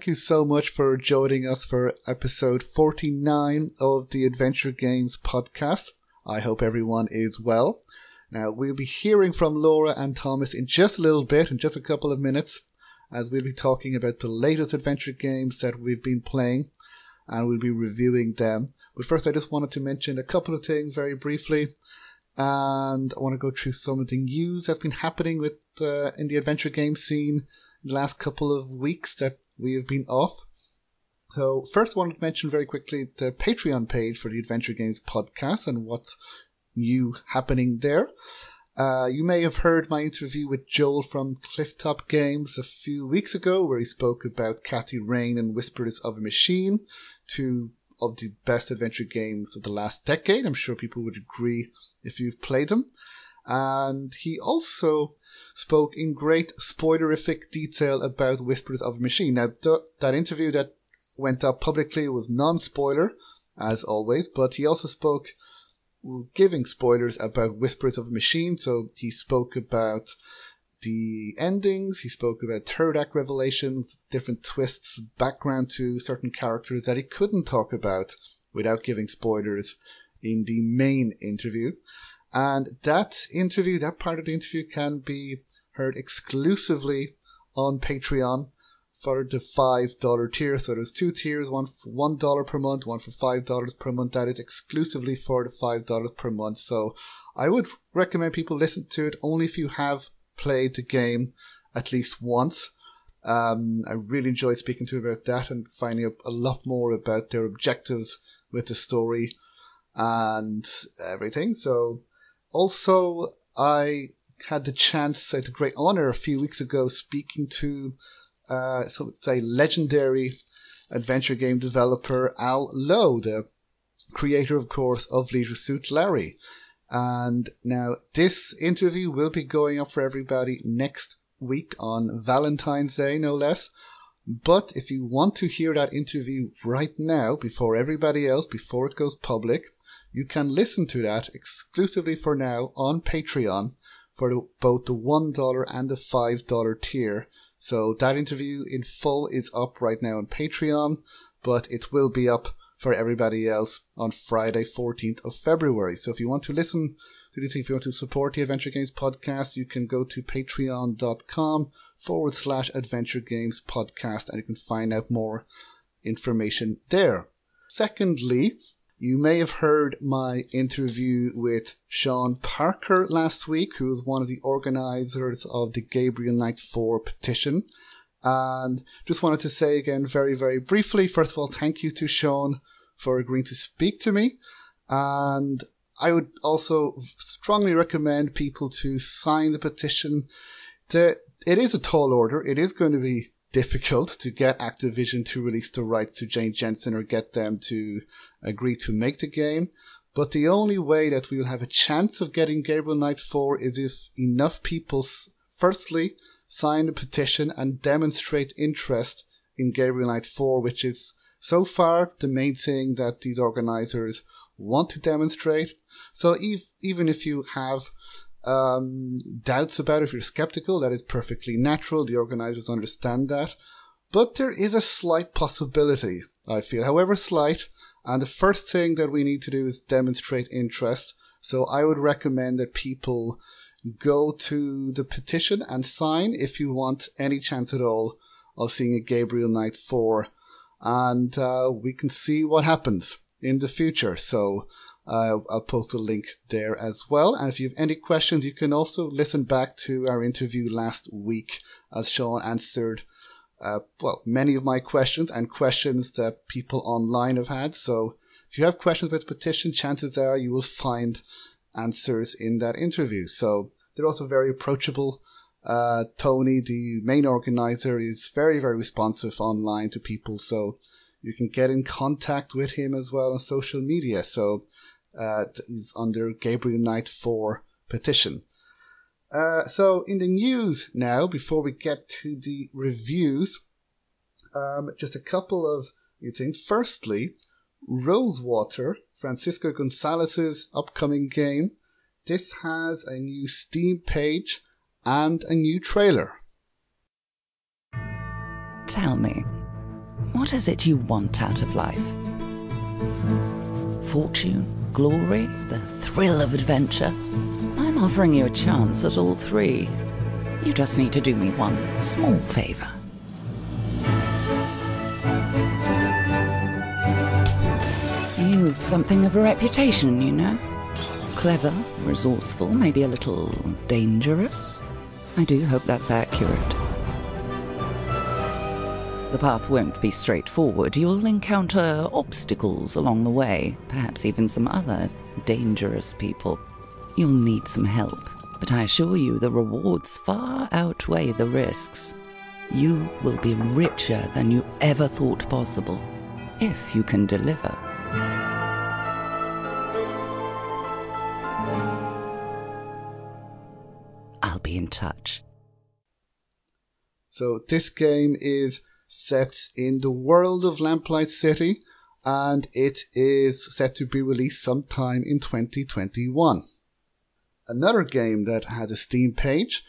Thank you so much for joining us for episode 49 of the Adventure Games Podcast. I hope everyone is well. Now, we'll be hearing from Laura and Thomas in just a little bit, in just a couple of minutes as we'll be talking about the latest adventure games that we've been playing and we'll be reviewing them. But first, I just wanted to mention a couple of things very briefly. And I want to go through some of the news that's been happening with uh, in the adventure game scene in the last couple of weeks that we have been off. So first, I wanted to mention very quickly the Patreon page for the Adventure Games podcast and what's new happening there. Uh, you may have heard my interview with Joel from Clifftop Games a few weeks ago, where he spoke about Kathy Rain and Whispers of a Machine, two of the best adventure games of the last decade. I'm sure people would agree if you've played them. And he also spoke in great spoilerific detail about Whispers of a Machine. Now, th- that interview that went up publicly was non-spoiler, as always, but he also spoke giving spoilers about Whispers of a Machine. So he spoke about the endings, he spoke about third act revelations, different twists, background to certain characters that he couldn't talk about without giving spoilers in the main interview. And that interview, that part of the interview can be heard exclusively on Patreon for the five dollar tier. So there's two tiers, one for one dollar per month, one for five dollars per month. That is exclusively for the five dollars per month. So I would recommend people listen to it only if you have played the game at least once. Um, I really enjoyed speaking to about that and finding out a lot more about their objectives with the story and everything. So also I had the chance, I the great honor a few weeks ago speaking to uh, so say legendary adventure game developer Al Lowe, the creator, of course, of Leisure Suit Larry. And now this interview will be going up for everybody next week on Valentine's Day, no less. But if you want to hear that interview right now, before everybody else, before it goes public, you can listen to that exclusively for now on Patreon for both the $1 and the $5 tier. So that interview in full is up right now on Patreon, but it will be up for everybody else on Friday, 14th of February. So if you want to listen to this, if you want to support the Adventure Games podcast, you can go to patreon.com forward slash adventure games podcast and you can find out more information there. Secondly, you may have heard my interview with Sean Parker last week, who was one of the organizers of the Gabriel Knight 4 petition. And just wanted to say again, very, very briefly, first of all, thank you to Sean for agreeing to speak to me. And I would also strongly recommend people to sign the petition. it is a tall order. It is going to be difficult to get Activision to release the rights to Jane Jensen or get them to agree to make the game. But the only way that we'll have a chance of getting Gabriel Knight 4 is if enough people, firstly, sign a petition and demonstrate interest in Gabriel Knight 4, which is so far the main thing that these organizers want to demonstrate. So even if you have um, doubts about if you're skeptical, that is perfectly natural. The organizers understand that. But there is a slight possibility, I feel, however slight. And the first thing that we need to do is demonstrate interest. So I would recommend that people go to the petition and sign if you want any chance at all of seeing a Gabriel Knight 4. And uh, we can see what happens in the future. So uh, I'll post a link there as well. And if you have any questions, you can also listen back to our interview last week as Sean answered, uh, well, many of my questions and questions that people online have had. So if you have questions about the petition, chances are you will find answers in that interview. So they're also very approachable. Uh, Tony, the main organizer, is very, very responsive online to people. So You can get in contact with him as well on social media. So uh, he's under Gabriel Knight 4 petition. Uh, so in the news now, before we get to the reviews, um, just a couple of new things. Firstly, Rosewater, Francisco Gonzalez's upcoming game. This has a new Steam page and a new trailer. Tell me, what is it you want out of life? Fortune, glory, the thrill of adventure? I'm offering you a chance at all three. You just need to do me one small favor. You've something of a reputation, you know. Clever, resourceful, maybe a little dangerous. I do hope that's accurate. The path won't be straightforward. You'll encounter obstacles along the way, perhaps even some other dangerous people. You'll need some help, but I assure you the rewards far outweigh the risks. You will be richer than you ever thought possible, if you can deliver. I'll be in touch. So this game is set in the world of Lamplight City and it is set to be released sometime in 2021. Another game that has a Steam page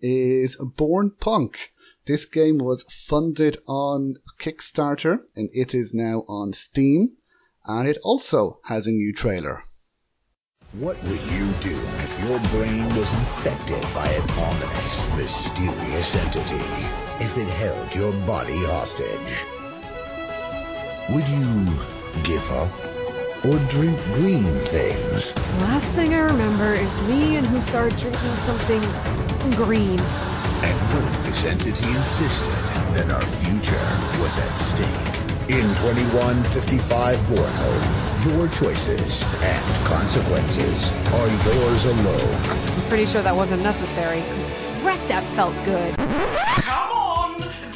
is Born Punk. This game was funded on Kickstarter and it is now on Steam and it also has a new trailer. What would you do if your brain was infected by an ominous, mysterious entity? If it held your body hostage? Would you give up? Or drink green things? Last thing I remember is me and Hussar drinking something green. And what if this entity insisted that our future was at stake? In 2155 Bornholm, your choices and consequences are yours alone. I'm pretty sure that wasn't necessary. Wreck that felt good. Come on!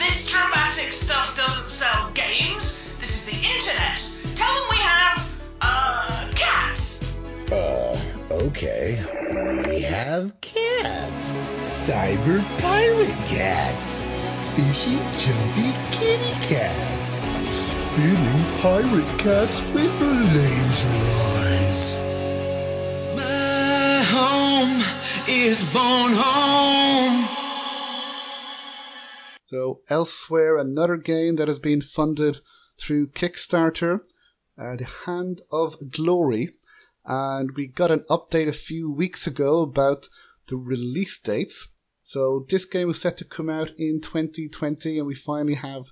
This dramatic stuff doesn't sell games. This is the internet. Tell them we have, uh, cats. Uh, okay. We have cats. Cyber pirate cats. Fishy, jumpy kitty cats. Spinning pirate cats with laser eyes. My home is Bornholm. So elsewhere, another game that has been funded through Kickstarter, uh, The Hand of Glory, and we got an update a few weeks ago about the release dates. So this game was set to come out in 2020, and we finally have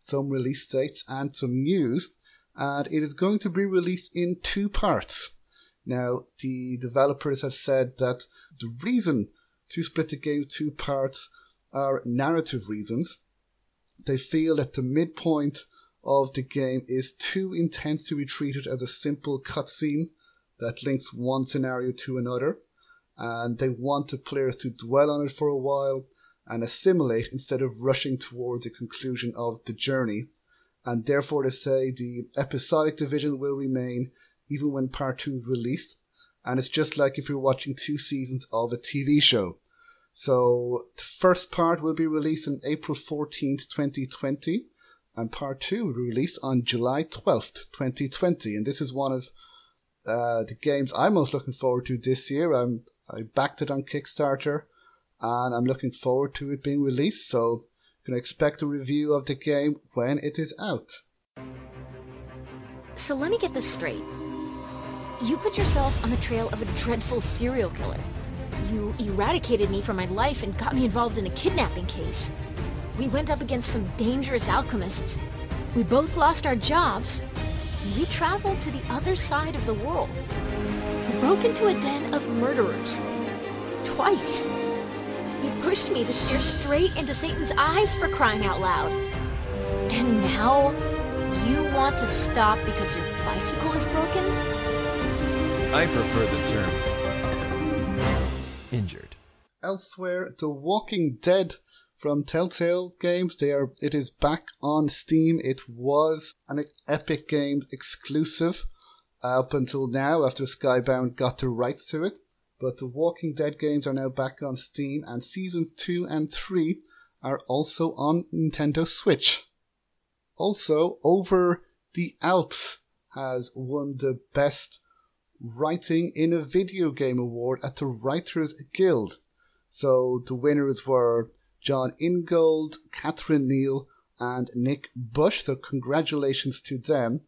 some release dates and some news. And it is going to be released in two parts. Now, the developers have said that the reason to split the game two parts are narrative reasons. They feel that the midpoint of the game is too intense to be treated as a simple cutscene that links one scenario to another, and they want the players to dwell on it for a while and assimilate instead of rushing towards the conclusion of the journey. And therefore, they say the episodic division will remain even when part two is released. And it's just like if you're watching two seasons of a TV show. So the first part will be released on April 14th, 2020, and part two released on July 12th, 2020. And this is one of uh, the games I'm most looking forward to this year. I'm, I backed it on Kickstarter, and I'm looking forward to it being released. So you can expect a review of the game when it is out. So let me get this straight. You put yourself on the trail of a dreadful serial killer. You eradicated me from my life and got me involved in a kidnapping case. We went up against some dangerous alchemists. We both lost our jobs. We traveled to the other side of the world. We broke into a den of murderers. Twice. You pushed me to stare straight into Satan's eyes for crying out loud. And now you want to stop because your bicycle is broken? I prefer the term injured. Elsewhere, The Walking Dead from Telltale Games. They are. It is back on Steam. It was an Epic Games exclusive uh, up until now, after Skybound got the rights to it. But the Walking Dead games are now back on Steam, and seasons two and three are also on Nintendo Switch. Also, Over the Alps has won the best writing in a video game award at the Writers Guild. So the winners were Jon Ingold, Katharine Neil, and Nick Bush. So congratulations to them.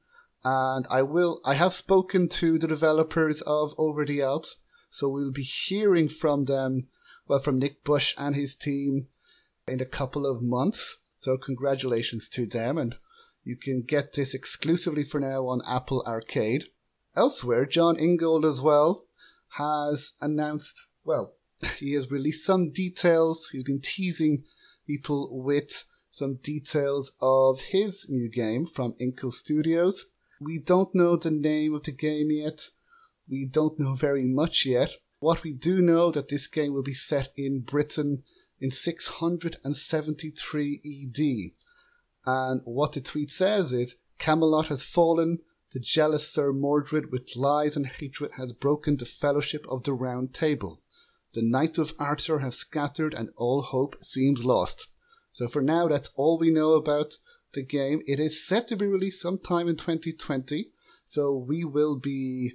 And I will, I have spoken to the developers of Over the Alps, so we'll be hearing from them, well, from Nick Bush and his team in a couple of months. So congratulations to them. And you can get this exclusively for now on Apple Arcade. Elsewhere, Jon Ingold as well has announced, well, he has released some details. He's been teasing people with some details of his new game from Inkle Studios. We don't know the name of the game yet. We don't know very much yet. What we do know that this game will be set in Britain in 673 ED. And what the tweet says is Camelot has fallen, the jealous Sir Mordred with lies and hatred has broken the fellowship of the Round Table. The knights of Arthur have scattered and all hope seems lost. So for now, that's all we know about the game. It is set to be released sometime in 2020, so we will be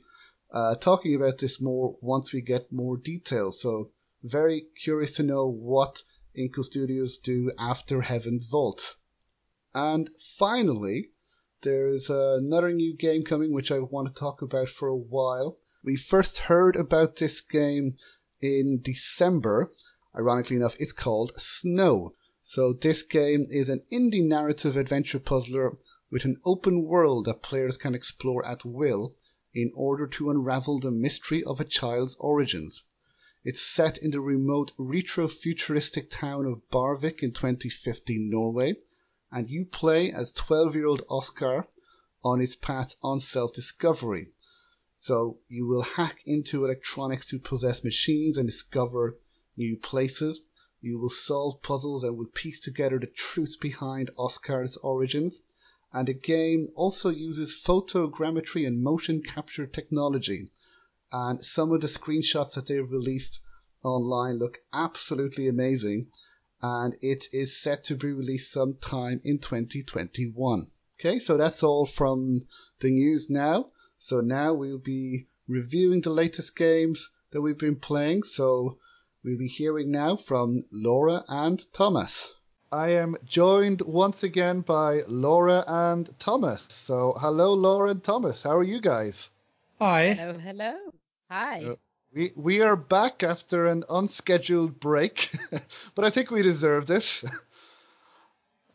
uh, talking about this more once we get more details. So very curious to know what Inkle Studios do after Heaven's Vault. And finally, there's another new game coming which I want to talk about for a while. We first heard about this game in December. Ironically enough, it's called Snow. So this game is an indie narrative adventure puzzler with an open world that players can explore at will in order to unravel the mystery of a child's origins. It's set in the remote retro-futuristic town of Barvik in 2015 Norway, and you play as 12-year-old Oscar on his path on self-discovery. So you will hack into electronics to possess machines and discover new places. You will solve puzzles and will piece together the truth behind Oscar's origins. And the game also uses photogrammetry and motion capture technology. And some of the screenshots that they've released online look absolutely amazing. And it is set to be released sometime in 2021. Okay, so that's all from the news now. So now we'll be reviewing the latest games that we've been playing. So We'll be hearing now from Laura and Thomas. I am joined once again by Laura and Thomas. So, hello, Laura and Thomas. How are you guys? Hi. Hello, hello. Hi. Uh, we we are back after an unscheduled break, but I think we deserved it.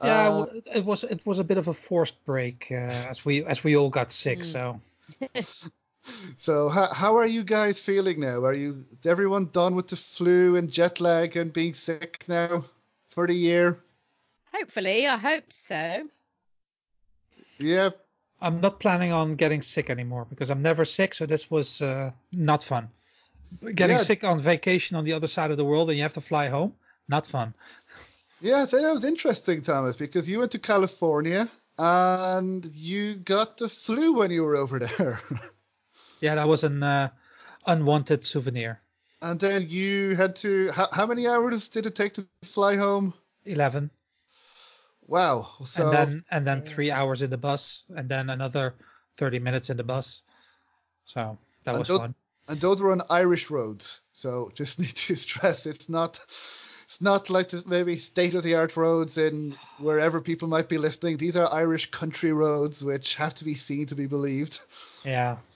Yeah, Uh, it was it was a bit of a forced break uh, as we as we all got sick. Mm. So so, how, how are you guys feeling now? Are you everyone done with the flu and jet lag and being sick now for the year? Hopefully, I hope so. Yeah, I'm not planning on getting sick anymore because I'm never sick. So this was uh, not fun. Getting Yeah. sick on vacation on the other side of the world and you have to fly home, not fun. Yes, that was interesting, Thomas, because you went to California and you got the flu when you were over there. Yeah, that was an uh, unwanted souvenir. and then you had to. How, how many hours did it take to fly home? Eleven, Wow. So, and then and then three hours in the bus, and then another thirty minutes in the bus. So that And was those- fun. And those were on Irish roads. So just need to stress it's not. It's not like the maybe state of the art roads in wherever people might be listening. These are Irish country roads which have to be seen to be believed. Yeah.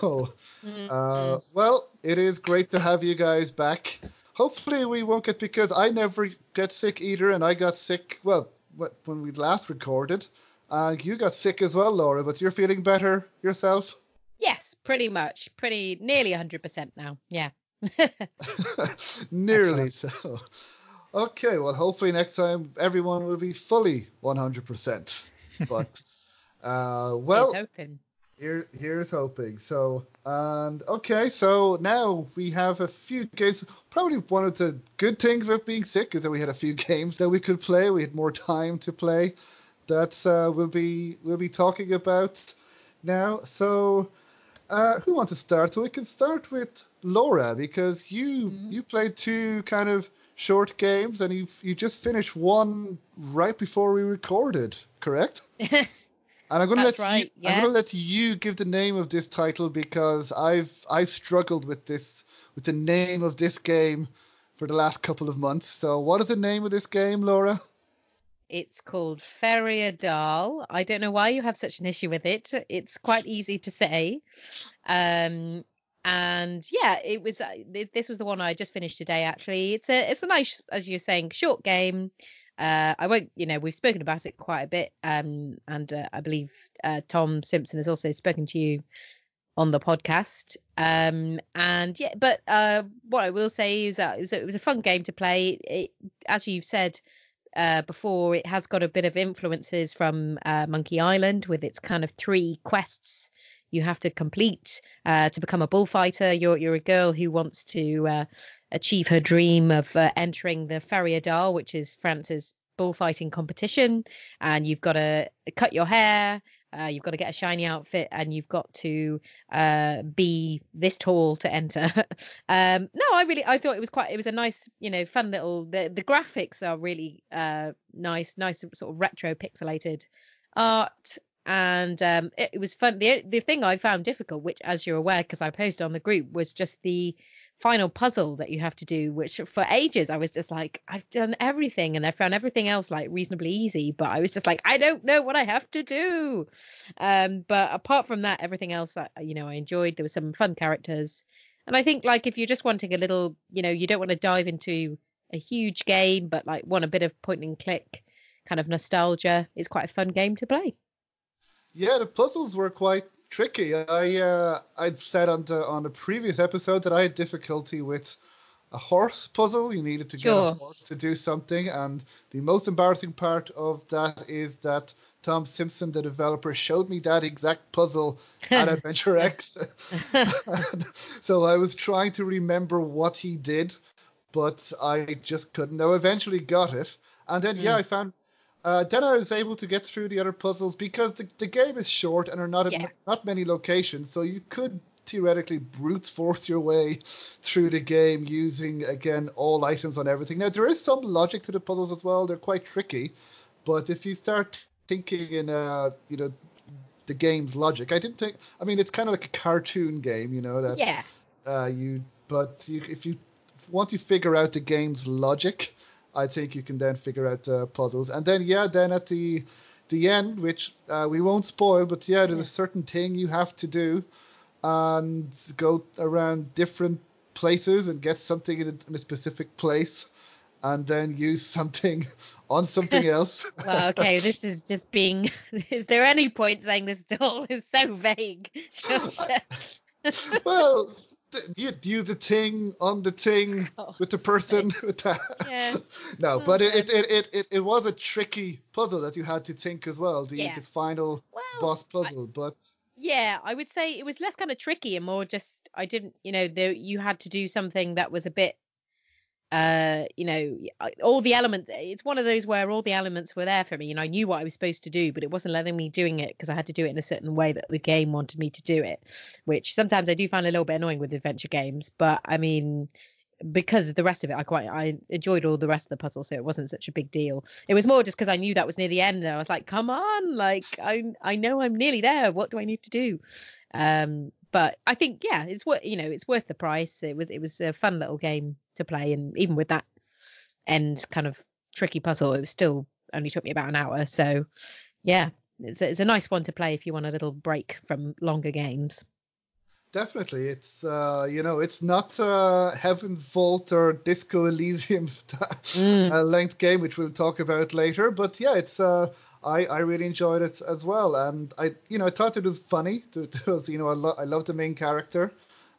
So, Mm, uh, well, it is great to have you guys back. Hopefully, we won't get because I never get sick either, and I got sick. Well, when we last recorded, uh, you got sick as well, Laura. But you're feeling better yourself. Yes, pretty much. Pretty nearly 100% now. Yeah. Nearly so. Okay, well, hopefully next time everyone will be fully 100%. But, uh, well, Here's hoping. Here, here's hoping. So, and okay, so now we have a few games. Probably one of the good things of being sick is that we had a few games that we could play. We had more time to play. That uh, we'll be we'll be talking about now. So, uh, who wants to start? So we can start with Laura because you Mm-hmm. you played two kind of short games and you you just finished one right before we recorded, correct? And I'm gonna That's let right, you, I'm gonna let you give the name of this title because I've I've struggled with this with the name of this game for the last couple of months. So what is the name of this game, Laura? It's called Feria d'Arles. I don't know why you have such an issue with it. It's quite easy to say. Um, and yeah, it was. Uh, this was the one I just finished today. Actually, it's a it's a nice, as you're saying, short game. Uh, I won't, you know, we've spoken about it quite a bit, um, and uh, I believe uh, Tom Simpson has also spoken to you on the podcast. Um, and yeah, but uh, what I will say is it was, a, it was a fun game to play. It, as you've said uh, before, it has got a bit of influences from uh, Monkey Island with its kind of three quests you have to complete uh, to become a bullfighter. You're you're a girl who wants to uh, achieve her dream of uh, entering the Feria d'Arles, which is France's bullfighting competition, and you've got to cut your hair. Uh, you've got to get a shiny outfit, and you've got to uh, be this tall to enter. um, no, I really, I thought it was quite, it was a nice, you know, fun little. The the graphics are really uh, nice, nice sort of retro pixelated art, and um, it, it was fun. The the thing I found difficult, which, as you're aware, because I posted on the group, was just the final puzzle that you have to do which for ages i was just like i've done everything and i found everything else like reasonably easy but i was just like i don't know what i have to do. Um but apart from that everything else I, you know i enjoyed there were some fun characters. And i think like if you're just wanting a little you know you don't want to dive into a huge game but like want a bit of point and click kind of nostalgia it's quite a fun game to play. Yeah, the puzzles were quite tricky. I uh, I'd said on the on the previous episode that I had difficulty with a horse puzzle. You needed to get a horse to do something, and the most embarrassing part of that is that Tom Simpson, the developer, showed me that exact puzzle at Adventure X. so I was trying to remember what he did, but I just couldn't. I eventually got it, and then yeah, I found. Uh, then I was able to get through the other puzzles because the, the game is short and are not Yeah. not many locations, so you could theoretically brute force your way through the game using again all items on everything. Now there is some logic to the puzzles as well; they're quite tricky, but if you start thinking in uh you know the game's logic, I didn't think. I mean, it's kind of like a cartoon game, you know that yeah uh, you but you, if you once you figure out the game's logic, I think you can then figure out the puzzles. And then yeah, then at the the end, which uh, we won't spoil, but yeah, there's a certain thing you have to do and go around different places and get something in a, in a specific place, and then use something on something else. well okay this is just being is there any point saying this at all is so vague Sure. well, th- you do the thing on the thing Oh, with the person with that. Yeah. No, oh, but it, it, it, it, it, was a tricky puzzle that you had to think as well, the, Yeah. the final Well, boss puzzle. But Yeah, I would say it was less kind of tricky and more just I didn't, you know, there you had to do something that was a bit uh you know all the elements it's one of those where all the elements were there for me and I knew what I was supposed to do but it wasn't letting me doing it because I had to do it in a certain way that the game wanted me to do it which sometimes I do find a little bit annoying with adventure games but I mean because of the rest of it I quite I enjoyed all the rest of the puzzle so it wasn't such a big deal. It was more just because I knew that was near the end and I was like come on like I I know I'm nearly there what do I need to do? Um but I think yeah it's worth you know it's worth the price it was it was a fun little game to play and even with that end kind of tricky puzzle it was still only took me about an hour so yeah it's a, it's a nice one to play if you want a little break from longer games definitely, it's uh, you know, it's not uh, Heaven's Vault or Disco Elysium Mm. uh, length game, which we'll talk about later. But yeah, it's uh, I I really enjoyed it as well, and I you know I thought it was funny. It was, you know, I lo- I love the main character.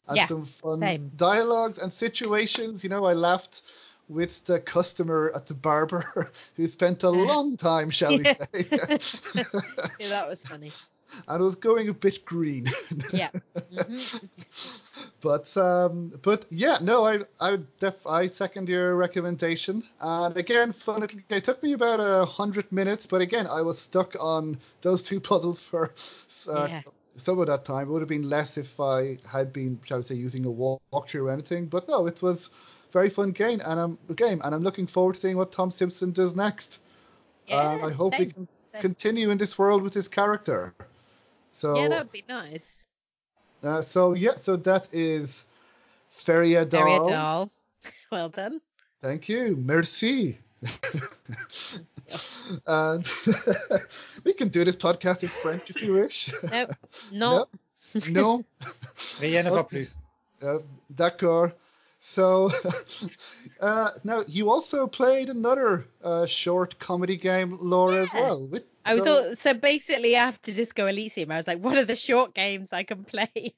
And Yeah, some fun same. dialogues and situations. You know, I laughed with the customer at the barber who spent a long time, shall we say. yeah, that was funny and it was going a bit green. Yeah. Mhm. But um, but yeah, no, I I would def- I second your recommendation. And again, fun. It, it took me about a hundred minutes, but again, I was stuck on those two puzzles for uh, Yeah. Some of that time. It would have been less if I had been, shall we say, using a walk- walkthrough or anything. But no, it was a very fun game, and I'm game, and I'm looking forward to seeing what Tom Simpson does next. and I Yeah, hope we can Same. continue in this world with his character. So Yeah, that would be nice. uh, so yeah, so that is Feria d'Arles. doll. Well done. Thank you, merci. and we can do this podcast in French if you wish. Nope. Not. no, Rien ne va Okay. plus. uh, d'accord. So uh, now you also played another uh, short comedy game, Laura, as well. With, I was so- all, so basically after Disco Elysium, I was like, what are the short games I can play?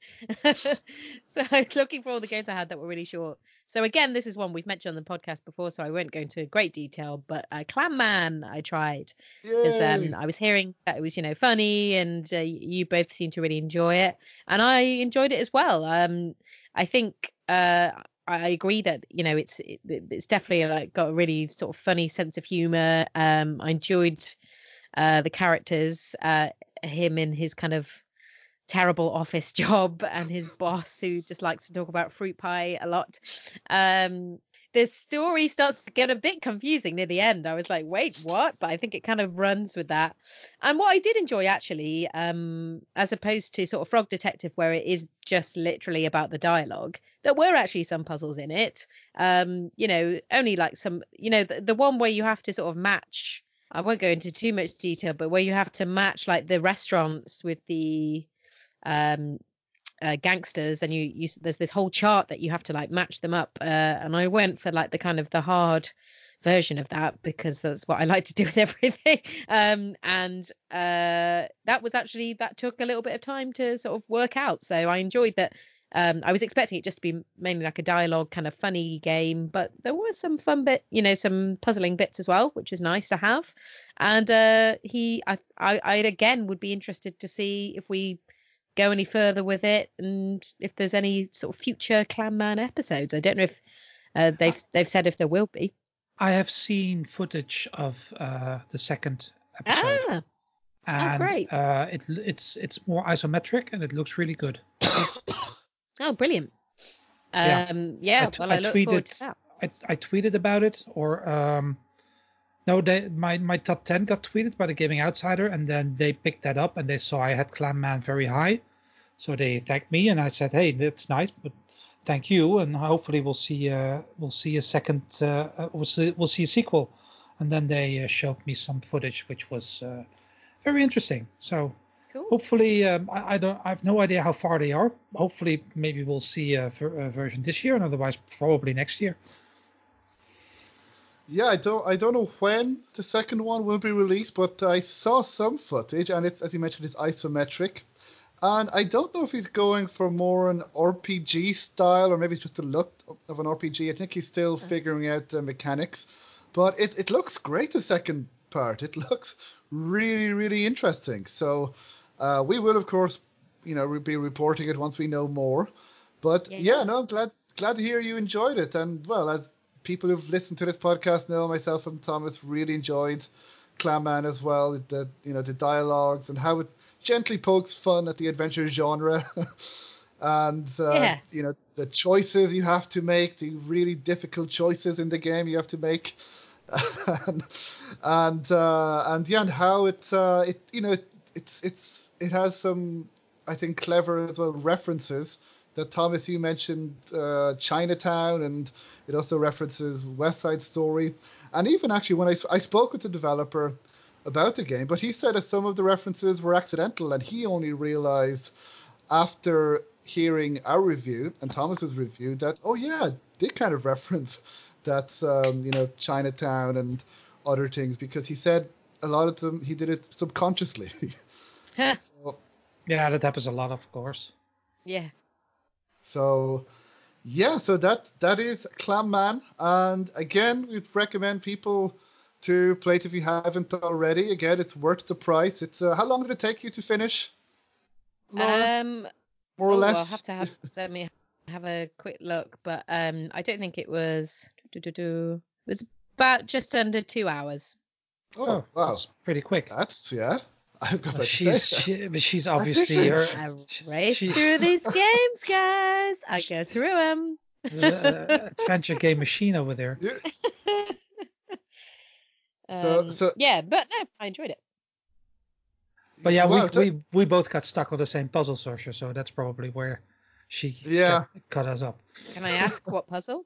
so I was looking for all the games I had that were really short. So again, this is one we've mentioned on the podcast before, so I won't go into great detail. But uh, Clam Man, I tried because um, I was hearing that it was you know funny, and uh, you both seem to really enjoy it, and I enjoyed it as well. Um, I think uh, I agree that you know it's it, it's definitely like got a really sort of funny sense of humor. Um, I enjoyed uh, the characters, uh, him in his kind of terrible office job, and his boss who just likes to talk about fruit pie a lot. Um, the story starts to get a bit confusing near the end. I was like, wait, what? But I think it kind of runs with that. And what I did enjoy actually, um, as opposed to sort of Frog Detective, where it is just literally about the dialogue, there were actually some puzzles in it. Um, you know, only like some, you know, the, the one where you have to sort of match. I won't go into too much detail, but where you have to match like the restaurants with the um uh, gangsters and you, you there's this whole chart that you have to like match them up uh, and i went for like the kind of the hard version of that because that's what i like to do with everything um and uh that was actually that took a little bit of time to sort of work out so i enjoyed that um i was expecting it just to be mainly like a dialogue kind of funny game but there were some fun bit you know some puzzling bits as well which is nice to have and uh he i i, I again would be interested to see if we go any further with it and if there's any sort of future clam man episodes i don't know if uh, they've they've said if there will be I have seen footage of uh, the second episode, ah and great. Uh, it it's it's more isometric and it looks really good. oh brilliant Yeah. um yeah, I t- well i, I look forward tweeted- I, I tweeted about it, or um, no, they my my top ten got tweeted by the Gaming Outsider, and then they picked that up and they saw I had Clam Man very high, so they thanked me, and I said, hey, that's nice, but thank you, and hopefully we'll see uh we'll see a second uh, uh, we'll see we'll see a sequel, and then they uh, showed me some footage which was uh, very interesting. So cool hopefully um, I, I don't I have no idea how far they are. Hopefully maybe we'll see a, a version this year, and otherwise probably next year. Yeah, I don't I don't know when the second one will be released, but I saw some footage and it's as you mentioned it's isometric. And I don't know if he's going for more an RPG style or maybe it's just a look of an RPG. I think he's still figuring out the mechanics. But it, it looks great the second part. It looks really, really interesting. So uh, we will of course, you know, be reporting it once we know more. But Yeah. yeah, no, I'm glad glad to hear you enjoyed it. And well, as people who've listened to this podcast know, myself and Thomas really enjoyed Clam Man as well. The you know the dialogues and how it gently pokes fun at the adventure genre, and uh, Yeah. you know the choices you have to make, the really difficult choices in the game you have to make. and and, uh, and yeah, and how it uh, it you know it, it's it's it has some I think clever as well references that Thomas you mentioned uh, Chinatown and it also references West Side Story. And even actually when I, I spoke with the developer about the game but he said that some of the references were accidental and he only realized after hearing our review and Thomas's review that oh yeah they kind of reference that um, you know Chinatown and other things because he said a lot of them he did it subconsciously. So, Yeah, that happens a lot, of course. yeah. So, yeah, so that that is Clam Man, and again, we'd recommend people to play it if you haven't already. Again, it's worth the price. It's uh, how long did it take you to finish? Laura? Um, more or oh, less. I'll have to have let me have a quick look, but um, I don't think it was. It was about just under two hours. oh, wow. that's pretty quick. That's yeah. I've got Well, she's she, but she's obviously her. age. I she- race she- through these games, guys. I go through them. There's a- a adventure game machine over there. Yeah. um, so- yeah, but no, I enjoyed it. But yeah, Wow, we, we we both got stuck on the same puzzle searcher, so that's probably where she Yeah. cut, cut us up. Can I ask what puzzle?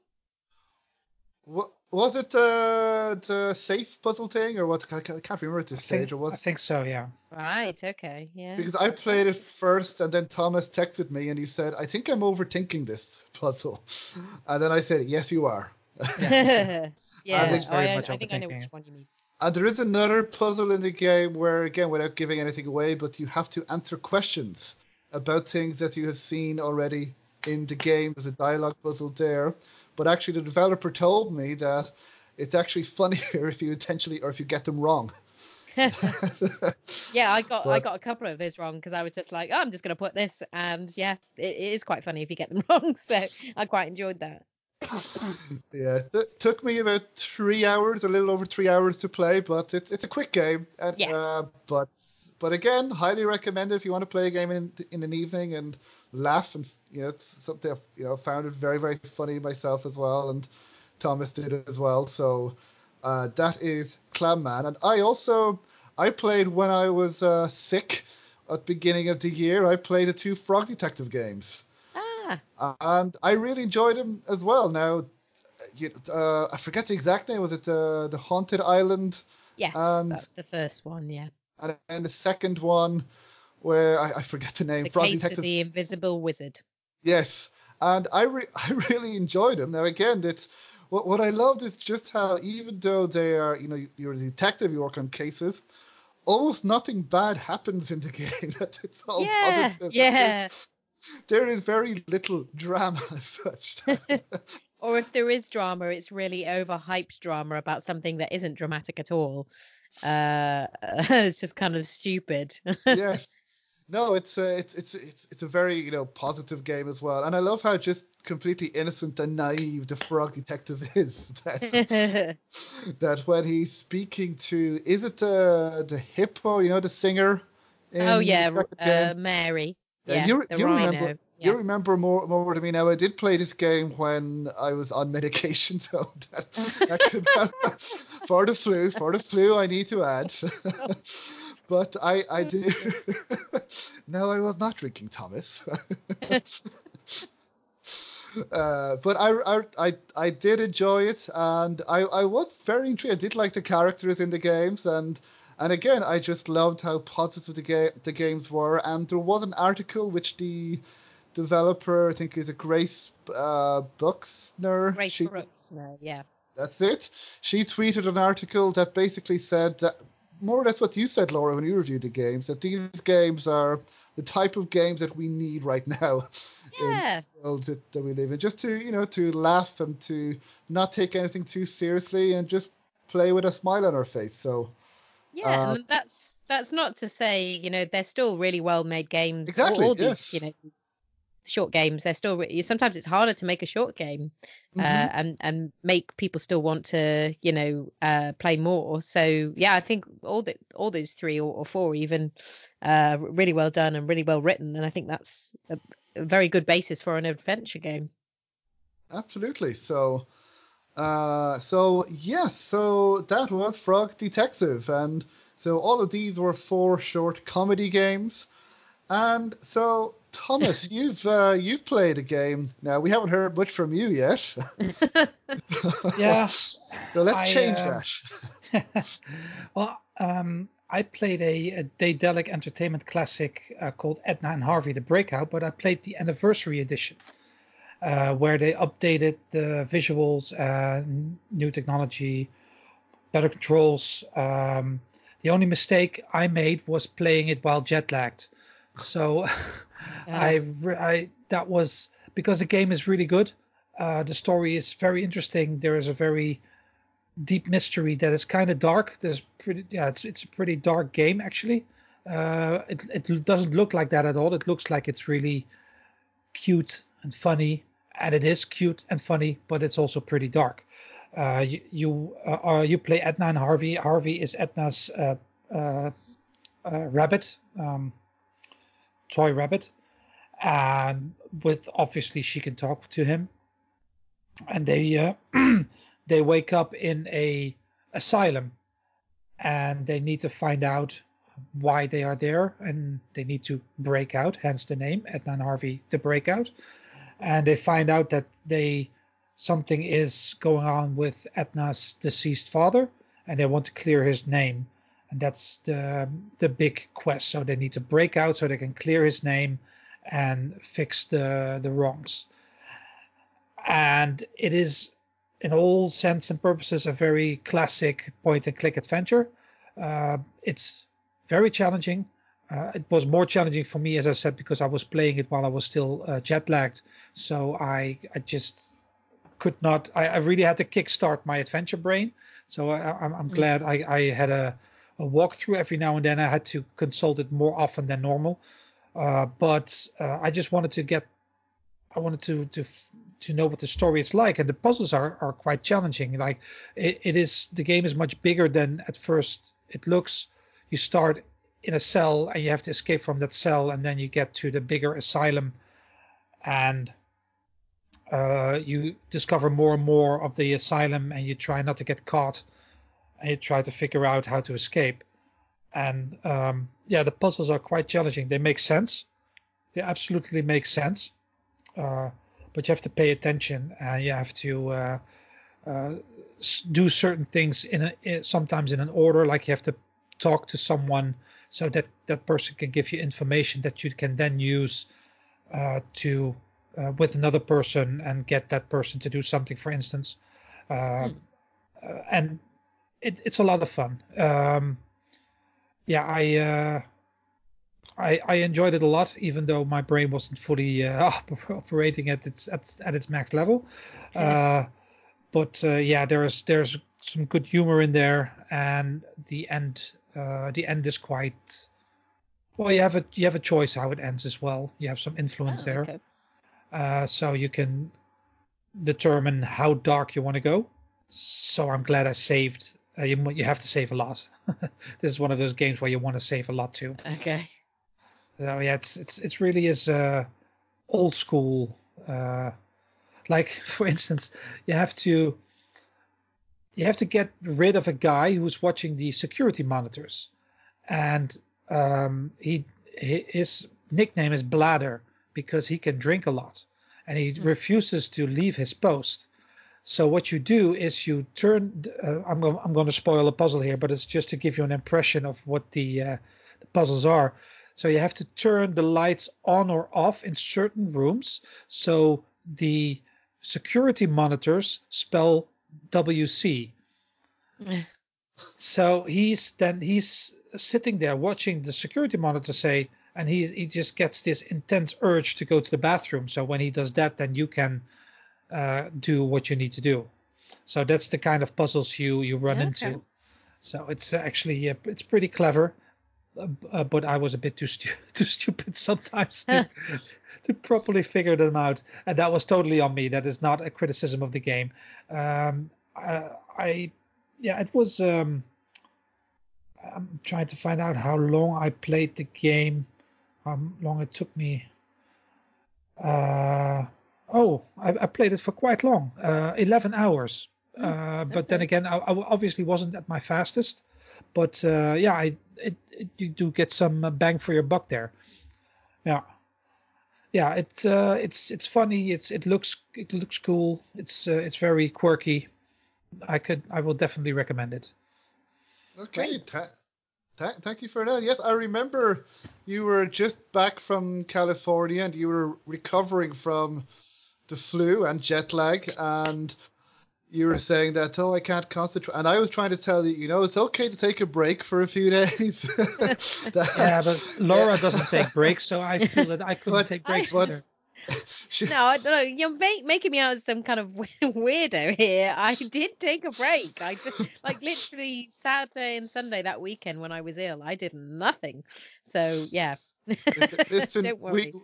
Wa- was it uh, the safe puzzle thing or what? I can't remember at this I stage. think, Or was I think so, yeah. Right. Okay. Yeah. because I played it first, and then Thomas texted me and he said, "I think I'm overthinking this puzzle," and then I said, "Yes, you are." yeah. it's oh, very I, much I think I know which one you mean. And there is another puzzle in the game where, again, without giving anything away, but you have to answer questions about things that you have seen already in the game. There's a dialogue puzzle there. But actually, the developer told me that it's actually funnier if you intentionally or if you get them wrong. Yeah, I got I got a couple of those wrong because I was just like, oh, I'm just gonna put this, and yeah, it, it is quite funny if you get them wrong. So I quite enjoyed that. Yeah, it took me about three hours, a little over three hours to play, but it's it's a quick game. And, Yeah. Uh, but but again, highly recommend it if you want to play a game in in an evening and laugh and you know it's something I've, you know found it very very funny myself as well, and Thomas did as well. So uh, that is Clam Man, and I also I played when I was uh, sick at the beginning of the year. I played the two Frog Detective games Ah, and I really enjoyed them as well. Now, you, uh, I forget the exact name. Was it uh, the Haunted Island? yes, And- that's the first one. Yeah, And then the second one, where I, I forget the name. the case Detective. of the invisible wizard. Yes, and I re- I really enjoyed them. Now again, it's what what I loved is just how even though they are, you know, you're a detective, you work on cases. Almost nothing bad happens in the game. It's all yeah, positive. yeah. There is very little drama as such. Or if there is drama, it's really overhyped drama about something that isn't dramatic at all. Uh, it's just kind of stupid. yes. No, it's a, it's it's it's it's a very you know positive game as well, and I love how just completely innocent and naive the Frog Detective is. That, that when he's speaking to, is it the the hippo? You know, the singer. in oh yeah, uh. Mary. Yeah, Yeah, you, you remember yeah. you remember more more than me now. I did play this game when I was on medication, so that, that could for the flu. For the flu, I need to add. But I I did. no, I was not drinking Thomas. Uh, but I, I, I, I did enjoy it, and I, I was very intrigued. I did like the characters in the games, and and again, I just loved how positive the ga- the games were. And there was an article which the developer, I think, is a Grace uh, Bruxner. Grace she. Yeah. that's it. She tweeted an article that basically said that more or less what you said, Laura, when you reviewed the games, that these games are the type of games that we need right now Yeah. in the world that, that we live in. Just to, you know, to laugh and to not take anything too seriously and just play with a smile on our face. So, Yeah, Uh, and that's that's not to say you know they're still really well made games. Exactly, All, all these yes. you know short games. They're still sometimes it's harder to make a short game, uh, Mhm. and and make people still want to you know uh, play more. So yeah, I think all the all those three or, or four even uh, really well done and really well written, and I think that's a, a very good basis for an adventure game. absolutely. So, uh, so yes, so that was Frog Detective, and so all of these were four short comedy games, and so Thomas, you've uh, you've played a game. Now we haven't heard much from you yet, Yeah. so let's I, change uh, that. well, um, I played a, a Daedalic Entertainment classic uh, called Edna and Harvey: The Breakout, but I played the anniversary edition, uh, where they updated the visuals, uh, new technology, better controls. Um, the only mistake I made was playing it while jet lagged. So I, I that was because the game is really good. Uh, the story is very interesting. There is a very deep mystery that is kind of dark. There's pretty yeah, it's it's a pretty dark game actually. Uh, it it doesn't look like that at all. It looks like it's really cute and funny, and it is cute and funny, but it's also pretty dark. Uh, you you, uh, uh you play Edna and Harvey. Harvey is Edna's uh, uh, rabbit, um, toy rabbit, and with obviously she can talk to him, and they uh, they wake up in a asylum, and they need to find out why they are there and they need to break out, hence the name Edna and Harvey the breakout. And they find out that they something is going on with Edna's deceased father and they want to clear his name. And that's the the big quest. So they need to break out so they can clear his name and fix the the wrongs. And it is in all sense and purposes a very classic point and click adventure. Uh, it's very challenging. Uh, it was more challenging for me, as I said, because I was playing it while I was still uh, jet lagged. So I, I just could not. I, I, really had to kickstart my adventure brain. So I, am mm. glad I, I, had a, a walkthrough every now and then. I had to consult it more often than normal. Uh, but uh, I just wanted to get. I wanted to to to know what the story is like, and the puzzles are are quite challenging. Like it, it is. The game is much bigger than at first it looks you start in a cell and you have to escape from that cell and then you get to the bigger asylum and uh, you discover more and more of the asylum and you try not to get caught and you try to figure out how to escape. And um, yeah the puzzles are quite challenging. They make sense. They absolutely make sense. Uh, but you have to pay attention and you have to uh, uh do certain things in a, sometimes in an order like you have to talk to someone so that that person can give you information that you can then use uh, to uh, with another person and get that person to do something for instance. Uh, mm. and it, it's a lot of fun um, yeah i uh, I, I enjoyed it a lot, even though my brain wasn't fully uh, operating at its at, at its max level. Uh, but yeah, there's there's some good humor in there, and the end uh, the end is quite well. You have a you have a choice how it ends as well. You have some influence oh, there, okay. uh, so you can determine how dark you want to go. So I'm glad I saved. Uh, you you have to save a lot. this is one of those games where you want to save a lot too. Okay. So yeah, it's it's it's really is uh, old school. Uh, like for instance, you have to you have to get rid of a guy who's watching the security monitors, and um, he his nickname is Bladder because he can drink a lot, and he mm. refuses to leave his post. So what you do is you turn. Uh, I'm going. I'm going to spoil a puzzle here, but it's just to give you an impression of what the, uh, the puzzles are. So you have to turn the lights on or off in certain rooms. So the security monitors spell WC. so he's then he's sitting there watching the security monitor say, and he he just gets this intense urge to go to the bathroom. So when he does that, then you can uh, do what you need to do. So that's the kind of puzzles you you run okay. into. So it's actually it's pretty clever, uh, uh, but I was a bit too stu- too stupid sometimes to to properly figure them out, and that was totally on me. That is not a criticism of the game. Um, I, I, yeah, it was. Um, I'm trying to find out how long I played the game, how long it took me. Uh, I, I played it for quite long, uh, 11 hours. Hmm, uh, but okay. then again, I, I, obviously wasn't at my fastest. But uh, yeah, I, it, it, you do get some uh, bang for your buck there. Yeah yeah, it's uh, it's it's funny. It's it looks it looks cool. It's uh, it's very quirky. I could I will definitely recommend it. Okay, ta- ta- thank you for that. Yes, I remember you were just back from California and you were recovering from the flu and jet lag and you were saying that oh I can't concentrate, and I was trying to tell you, you know, it's okay to take a break for a few days. that, yeah, but Laura yeah. doesn't take breaks, so I feel that I couldn't but, take breaks but, either. She- No, I don't know. You're ma- making me out as some kind of weirdo here. I did take a break. I just, like literally Saturday and Sunday that weekend when I was ill, I did nothing. So yeah, Listen, don't worry. we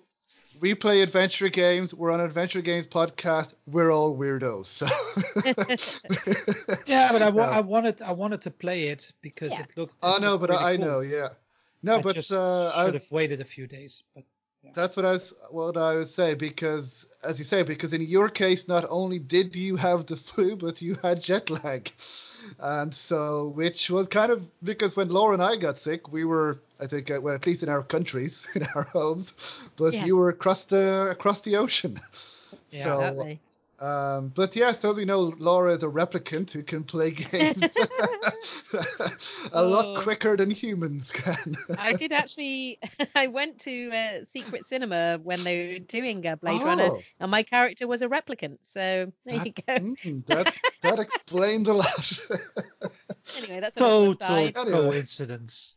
we play adventure games. We're on an adventure games podcast. We're all weirdos. So. Yeah, but I, wa- No. I wanted I wanted to play it because Yeah. it looked. Oh it no, looked but really I cool. know, yeah. No, I but just uh, I, should have waited a few days. But That's what I was what I would say because as you say because in your case not only did you have the flu but you had jet lag. And so which was kind of because when Laura and I got sick we were I think uh, well at least in our countries in our homes but Yes. you were across the across the ocean. Yeah. so. Um, but yeah, so we know Laura is a replicant who can play games a lot Oh. quicker than humans can. I did actually. I went to uh, Secret Cinema when they were doing uh, Blade Runner, Oh. and my character was a replicant. So there you go. Mm, that that explains a lot. Anyway, that's a little total. Anyway. coincidence.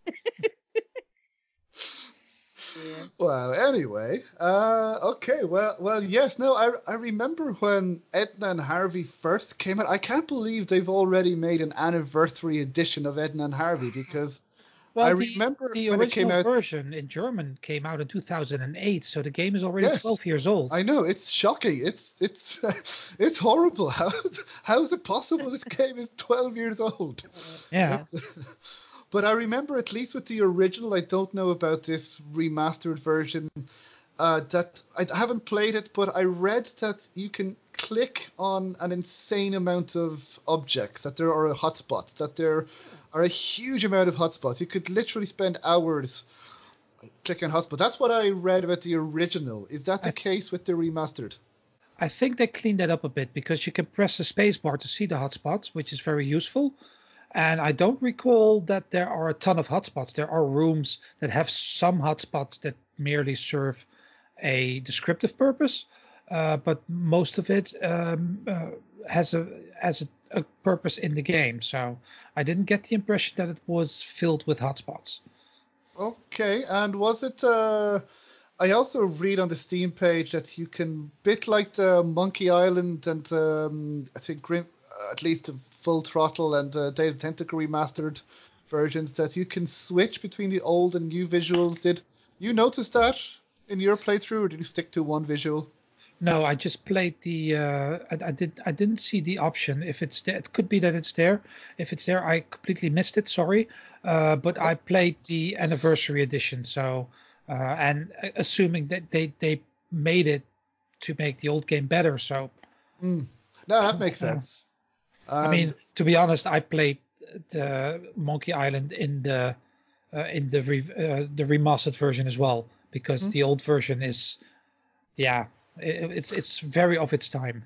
Yeah. well, anyway, uh, okay, well, well, yes, no, I I remember when Edna and Harvey first came out. I can't believe they've already made an anniversary edition of Edna and Harvey because Well, I the, remember the when it came original out. version in German came out in 2008, so the game is already Yes. 12 years old. I know it's shocking. It's it's it's horrible. How how is it possible this game is twelve years old? yeah, But I remember at least with the original, I don't know about this remastered version. Uh, that I haven't played it, but I read that you can click on an insane amount of objects. That there are hotspots. That there are a huge amount of hotspots. You could literally spend hours clicking hotspots. That's what I read about the original. Is that the th- case with the remastered? I think they cleaned that up a bit because you can press the spacebar to see the hotspots, which is very useful. And I don't recall that there are a ton of hotspots. There are rooms that have some hotspots that merely serve a descriptive purpose, uh, but most of it um, uh, has a has a, a purpose in the game. So I didn't get the impression that it was filled with hotspots. Okay, and was it? Uh, I also read on the Steam page that you can, bit like the Monkey Island and um, I think Grim, uh, at least the Full Throttle and Day of the Tentacle remastered versions, that you can switch between the old and new visuals. Did you notice that in your playthrough, or did you stick to one visual? No, I just played the. Uh, I, I did. I didn't see the option. If it's there, it could be that it's there. If it's there, I completely missed it. Sorry, uh, but I played the anniversary edition. So, uh, and assuming that they they made it to make the old game better. So, No, that makes Yeah. Sense. I mean, to be honest, I played the Monkey Island in the uh, in the re- uh, the remastered version as well because the old version is, yeah, it, it's it's very of its time.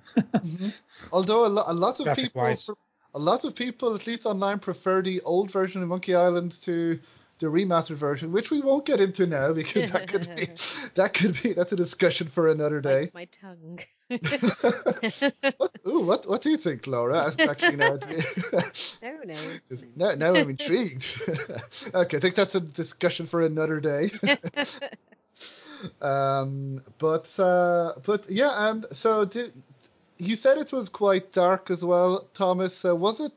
Although a, lo- a lot of Graphic people, wise. a lot of people, at least online, prefer the old version of Monkey Island to the remastered version, which we won't get into now because that could be that could be that's a discussion for another day. Bite my tongue. what, ooh, what what do you think, Laura? Actually, now, no, no. now, now I'm intrigued. okay, I think that's a discussion for another day. um, but uh, but yeah, and so did, you said it was quite dark as well, Thomas. Uh, was it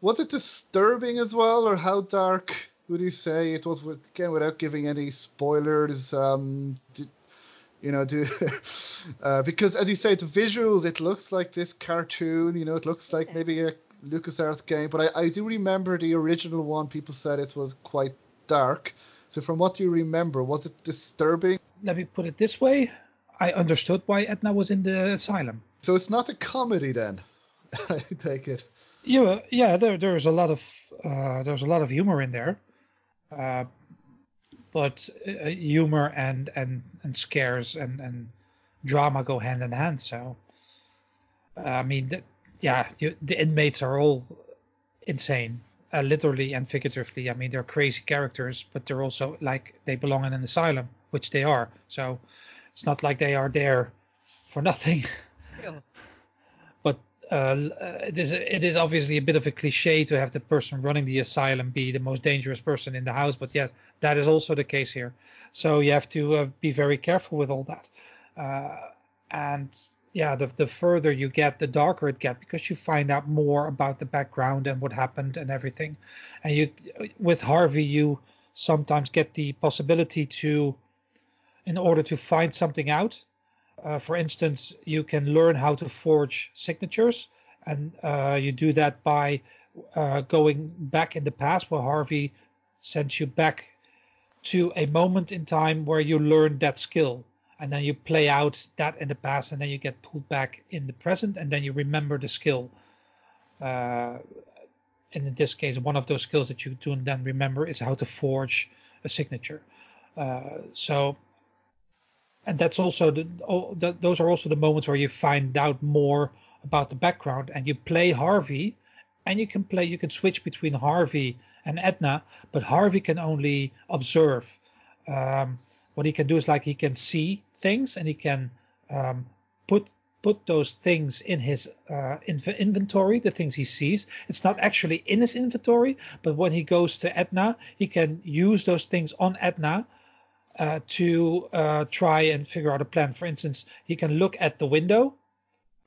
was it disturbing as well, or how dark would you say it was? Again, without giving any spoilers, um, did, you know, do uh, because as you say, the visuals, it looks like this cartoon. You know, it looks like maybe a LucasArts game. But I, I do remember the original one. People said it was quite dark. So from what you remember, was it disturbing? Let me put it this way: I understood why Edna was in the asylum. So it's not a comedy then. I take it. Yeah, yeah. There, there's a lot of uh, there's a lot of humor in there, uh, but uh, humor and and and scares and and drama go hand in hand. So, uh, I mean, the, yeah, you, the inmates are all insane, uh, literally and figuratively. I mean, they're crazy characters, but they're also like they belong in an asylum, which they are. So, it's not like they are there for nothing. Sure. but uh, l- uh, it is it is obviously a bit of a cliche to have the person running the asylum be the most dangerous person in the house but yeah that is also the case here so you have to uh, be very careful with all that uh, and yeah, the the further you get, the darker it gets because you find out more about the background and what happened and everything. And you, with Harvey, you sometimes get the possibility to, in order to find something out. Uh, for instance, you can learn how to forge signatures, and uh, you do that by uh, going back in the past, where Harvey sends you back to a moment in time where you learned that skill and then you play out that in the past and then you get pulled back in the present and then you remember the skill. Uh, and in this case one of those skills that you do and then remember is how to forge a signature. Uh, so and that's also the, all, the, those are also the moments where you find out more about the background and you play harvey and you can play you can switch between harvey and edna but harvey can only observe um, what he can do is like he can see things and he can um, put put those things in his uh, inv- inventory, the things he sees. It's not actually in his inventory, but when he goes to Edna, he can use those things on Edna uh, to uh, try and figure out a plan. For instance, he can look at the window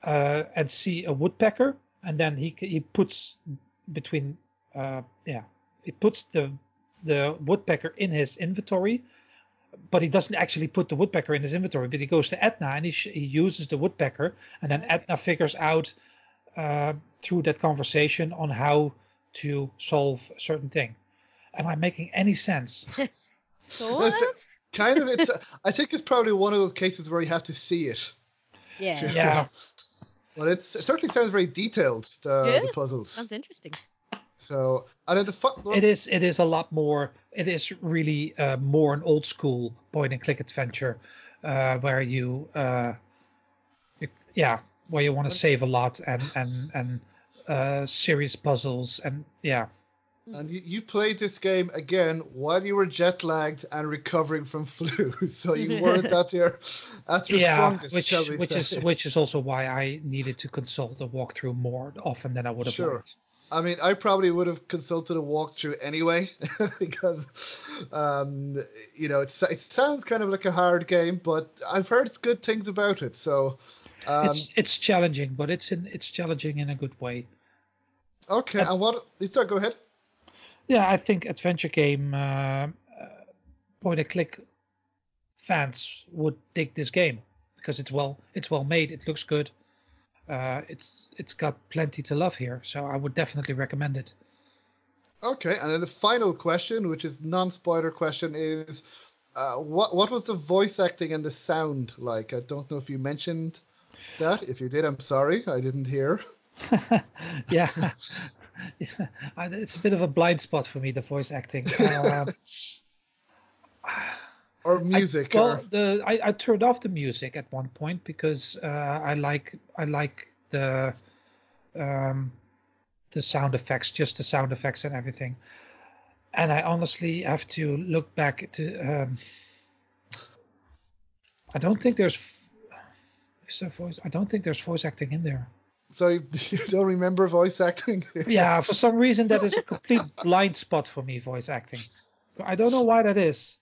uh, and see a woodpecker, and then he he puts between uh, yeah he puts the the woodpecker in his inventory but he doesn't actually put the woodpecker in his inventory. But he goes to Edna and he, sh- he uses the woodpecker, and then Edna figures out uh, through that conversation on how to solve a certain thing. Am I making any sense? Sort of. Kind of. It's. I think it's probably one of those cases where you have to see it. Yeah. yeah. But it's, it certainly sounds very detailed. The, Yeah. the puzzles. Sounds interesting. So and then the fu- well, It is. It is a lot more. It is really uh, more an old school point and click adventure, uh, where you, uh, you- yeah, where you want to save a lot and and and uh, serious puzzles and yeah. And you, you played this game again while you were jet lagged and recovering from flu, so you weren't at your at your yeah, strongest. which which say. is which is also why I needed to consult a walkthrough more often than I would have Sure. liked. I mean, I probably would have consulted a walkthrough anyway because, um, you know, it, it sounds kind of like a hard game, but I've heard good things about it. So, um, it's it's challenging, but it's in it's challenging in a good way. okay. And what? Lisa, go ahead. Yeah, I think adventure game uh, uh, point and click fans would dig this game because it's well it's well made. It looks good. Uh, it's it's got plenty to love here, so I would definitely recommend it. Okay, and then the final question, which is non-spoiler question, is uh, what what was the voice acting and the sound like? I don't know if you mentioned that. If you did, I'm sorry, I didn't hear. yeah. yeah, it's a bit of a blind spot for me the voice acting. Um, Or I- music, well, or the I, I turned off the music at one point because uh, I like I like the um, the sound effects, just the sound effects and everything. And I honestly have to look back to. Um, I don't think there's. Is there voice? I don't think there's voice acting in there. So you, you don't remember voice acting? Yeah, for some reason that is a complete blind spot for me. Voice acting. I don't know why that is.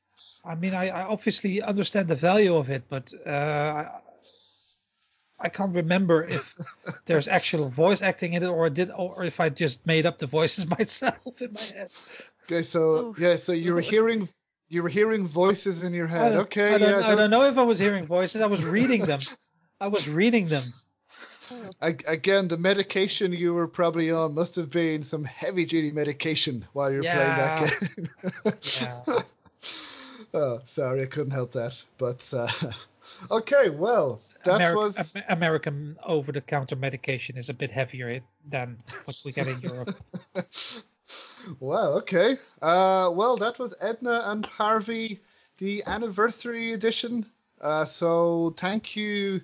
I mean, I, I obviously understand the value of it, but uh, I, I can't remember if there's actual voice acting in it, or did, or if I just made up the voices myself in my head. Okay, so yeah, so you were hearing you were hearing voices in your I head. don't- Okay, I don't, yeah. I don't know if I was hearing voices. I was reading them. I was reading them. Ag- Again, the medication you were probably on must have been some heavy duty medication while you're playing that game. Yeah. oh, sorry, I couldn't help that. But uh, okay, well, that Ameri- was American over-the-counter medication is a bit heavier than what we get in Europe. well, okay. Uh, well, that was Edna and Harvey, the anniversary edition. Uh, so thank you,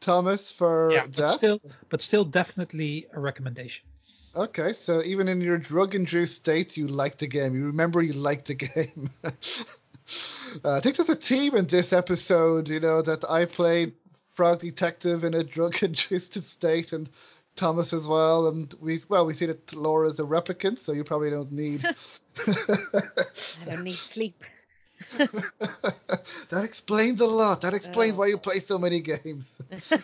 Thomas, for yeah, but still, but still, definitely a recommendation. Okay, so even in your drug-induced state, you liked the game. You remember you liked the game. uh, I think there's a team in this episode, you know, that I played Frog Detective in a drug-induced state, and Thomas as well. And we, well, we see that Laura's a replicant, so you probably don't need. I don't need sleep. that explains a lot. That explains why you play so many games.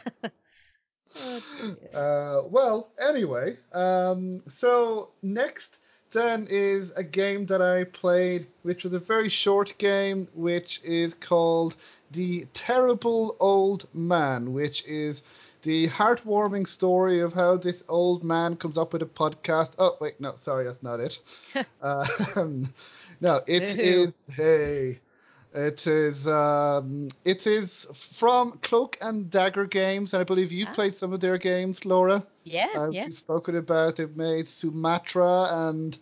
uh, well, anyway, um, so next then is a game that I played, which was a very short game, which is called The Terrible Old Man, which is the heartwarming story of how this old man comes up with a podcast. Oh, wait, no, sorry, that's not it. um, no, it is hey. It is um, it is from Cloak and Dagger Games, and I believe you've Ah. played some of their games, Laura. Yeah, Uh, yeah. We've spoken about they've made Sumatra and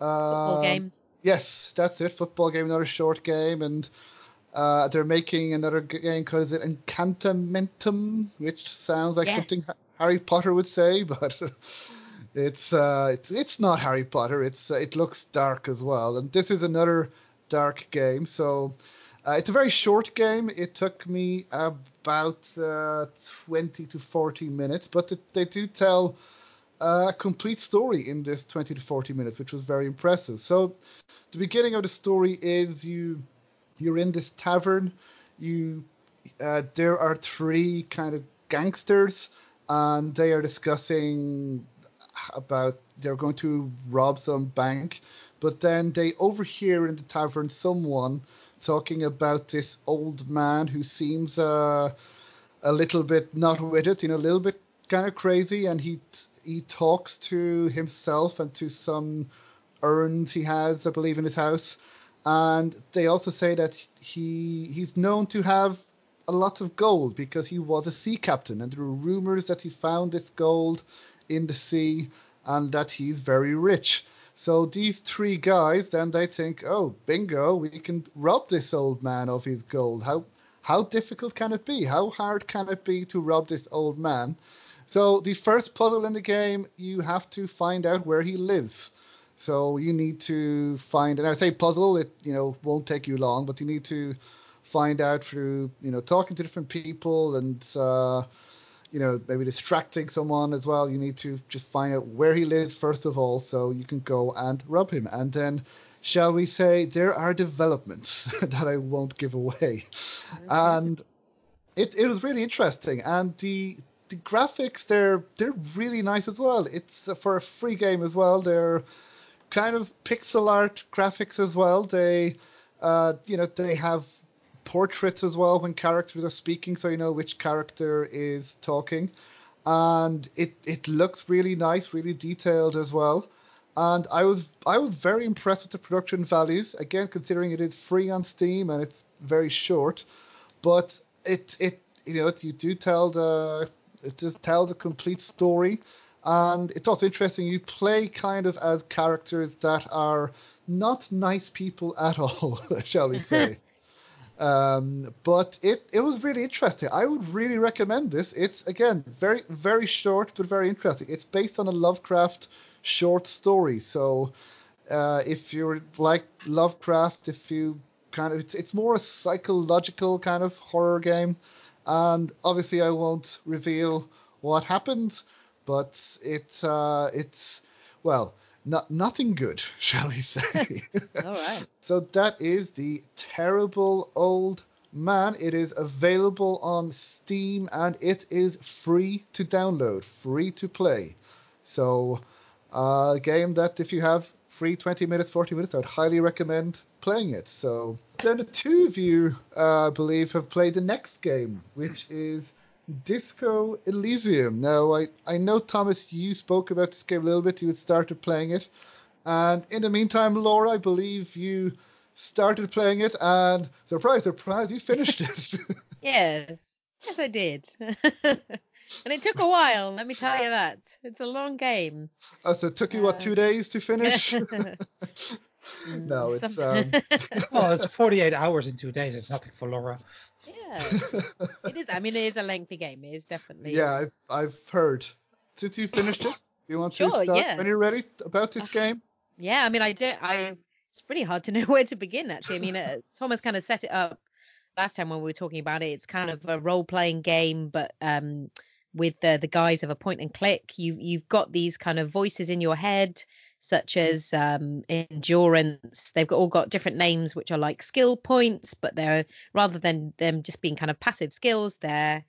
uh, Football game. Yes, that's it. Football game, another short game, and uh, they're making another game called it Encantamentum, which sounds like something Yes. Ha- Harry Potter would say, but it's uh, it's it's not Harry Potter. It's uh, it looks dark as well, and this is another dark game. So uh, it's a very short game. It took me about uh, twenty to forty minutes, but it, they do tell a complete story in this 20 to 40 minutes, which was very impressive. So, the beginning of the story is you you're in this tavern. You uh, there are three kind of gangsters, and they are discussing about they're going to rob some bank, but then they overhear in the tavern someone talking about this old man who seems uh, a little bit not with it, you know, a little bit kind of crazy, and he he talks to himself and to some urns he has, I believe, in his house, and they also say that he he's known to have a lot of gold because he was a sea captain, and there were rumors that he found this gold in the sea and that he's very rich. So these three guys then they think, oh, bingo, we can rob this old man of his gold. How how difficult can it be? How hard can it be to rob this old man? So the first puzzle in the game, you have to find out where he lives. So you need to find, and I say puzzle, it you know won't take you long, but you need to find out through you know talking to different people and uh, you know maybe distracting someone as well. You need to just find out where he lives first of all, so you can go and rob him, and then. Shall we say there are developments that I won't give away, and it, it was really interesting, and the the graphics they're they're really nice as well. It's for a free game as well. They're kind of pixel art graphics as well. They uh, you know they have portraits as well when characters are speaking, so you know which character is talking, and it it looks really nice, really detailed as well. And I was I was very impressed with the production values. Again, considering it is free on Steam and it's very short, but it it you know you do tell the it just tells a complete story, and it's also interesting. You play kind of as characters that are not nice people at all, shall we say? Um, but it it was really interesting. I would really recommend this. It's again very very short but very interesting. It's based on a Lovecraft short story, so uh, if you like Lovecraft, if you kind of it's, it's more a psychological kind of horror game, and obviously I won't reveal what happens, but it's uh, it's well not nothing good, shall we say? All right. So that is the terrible old man. It is available on Steam and it is free to download, free to play. So uh, a game that if you have free 20 minutes, 40 minutes, I'd highly recommend playing it. So then the two of you, uh, I believe, have played the next game, which is Disco Elysium. Now, I, I know, Thomas, you spoke about this game a little bit. You had started playing it. And in the meantime, Laura, I believe you started playing it, and surprise, surprise, you finished it. Yes. Yes, I did. and it took a while, let me tell you that. It's a long game. oh, so it took you, what, two days to finish? no, it's. Um, Well, it's 48 hours in two days. It's nothing for Laura. It is. I mean, it is a lengthy game. It is definitely. yeah, I've, I've heard. Did you finish it? You want to Sure, start yeah. when you're ready about this game? Yeah, I mean, I don't. I. It's pretty hard to know where to begin. Actually, I mean, uh, Thomas kind of set it up last time when we were talking about it. It's kind of a role-playing game, but um, with the the guise of a point and click. You you've got these kind of voices in your head such as um, endurance. They've all got different names, which are like skill points, but they're rather than them just being kind of passive skills, they're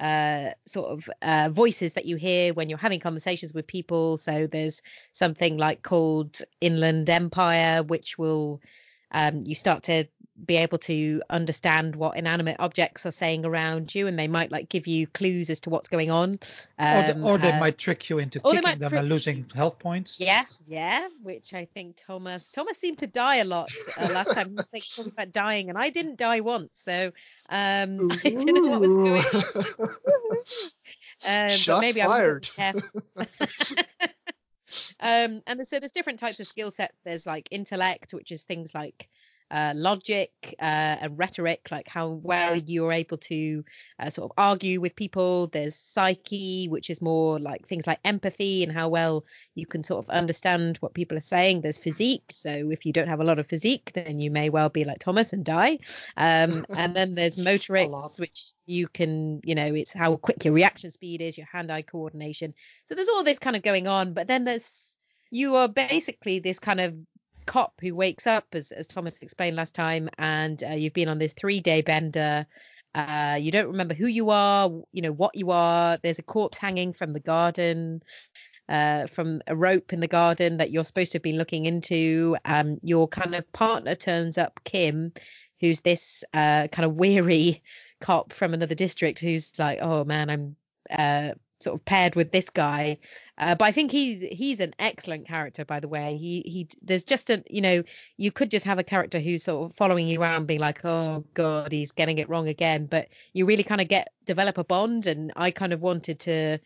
uh, sort of uh, voices that you hear when you're having conversations with people. So there's something like called Inland Empire, which will um, you start to be able to understand what inanimate objects are saying around you, and they might like give you clues as to what's going on. Um, or, the, or they uh, might trick you into or kicking them trick- and losing health points. yeah, yeah, which I think Thomas Thomas seemed to die a lot uh, last time. He was like talking about dying, and I didn't die once, so um, I didn't know what was going on. Um, but Shots maybe I fired. wasn't careful. um, and so there's different types of skill sets. There's like intellect, which is things like uh, logic uh, and rhetoric, like how well you're able to uh, sort of argue with people. There's psyche, which is more like things like empathy and how well you can sort of understand what people are saying. There's physique. So if you don't have a lot of physique, then you may well be like Thomas and die. Um, and then there's motorics, which you can, you know, it's how quick your reaction speed is, your hand eye coordination. So there's all this kind of going on. But then there's, you are basically this kind of cop who wakes up, as, as Thomas explained last time, and uh, you've been on this three day bender. Uh, you don't remember who you are, you know, what you are. There's a corpse hanging from the garden, uh, from a rope in the garden that you're supposed to have been looking into. Um, your kind of partner turns up, Kim, who's this uh, kind of weary cop from another district who's like, oh man, I'm uh, sort of paired with this guy. Uh, but I think he's he's an excellent character, by the way. He he there's just a you know you could just have a character who's sort of following you around, being like, oh god, he's getting it wrong again. But you really kind of get develop a bond, and I kind of wanted to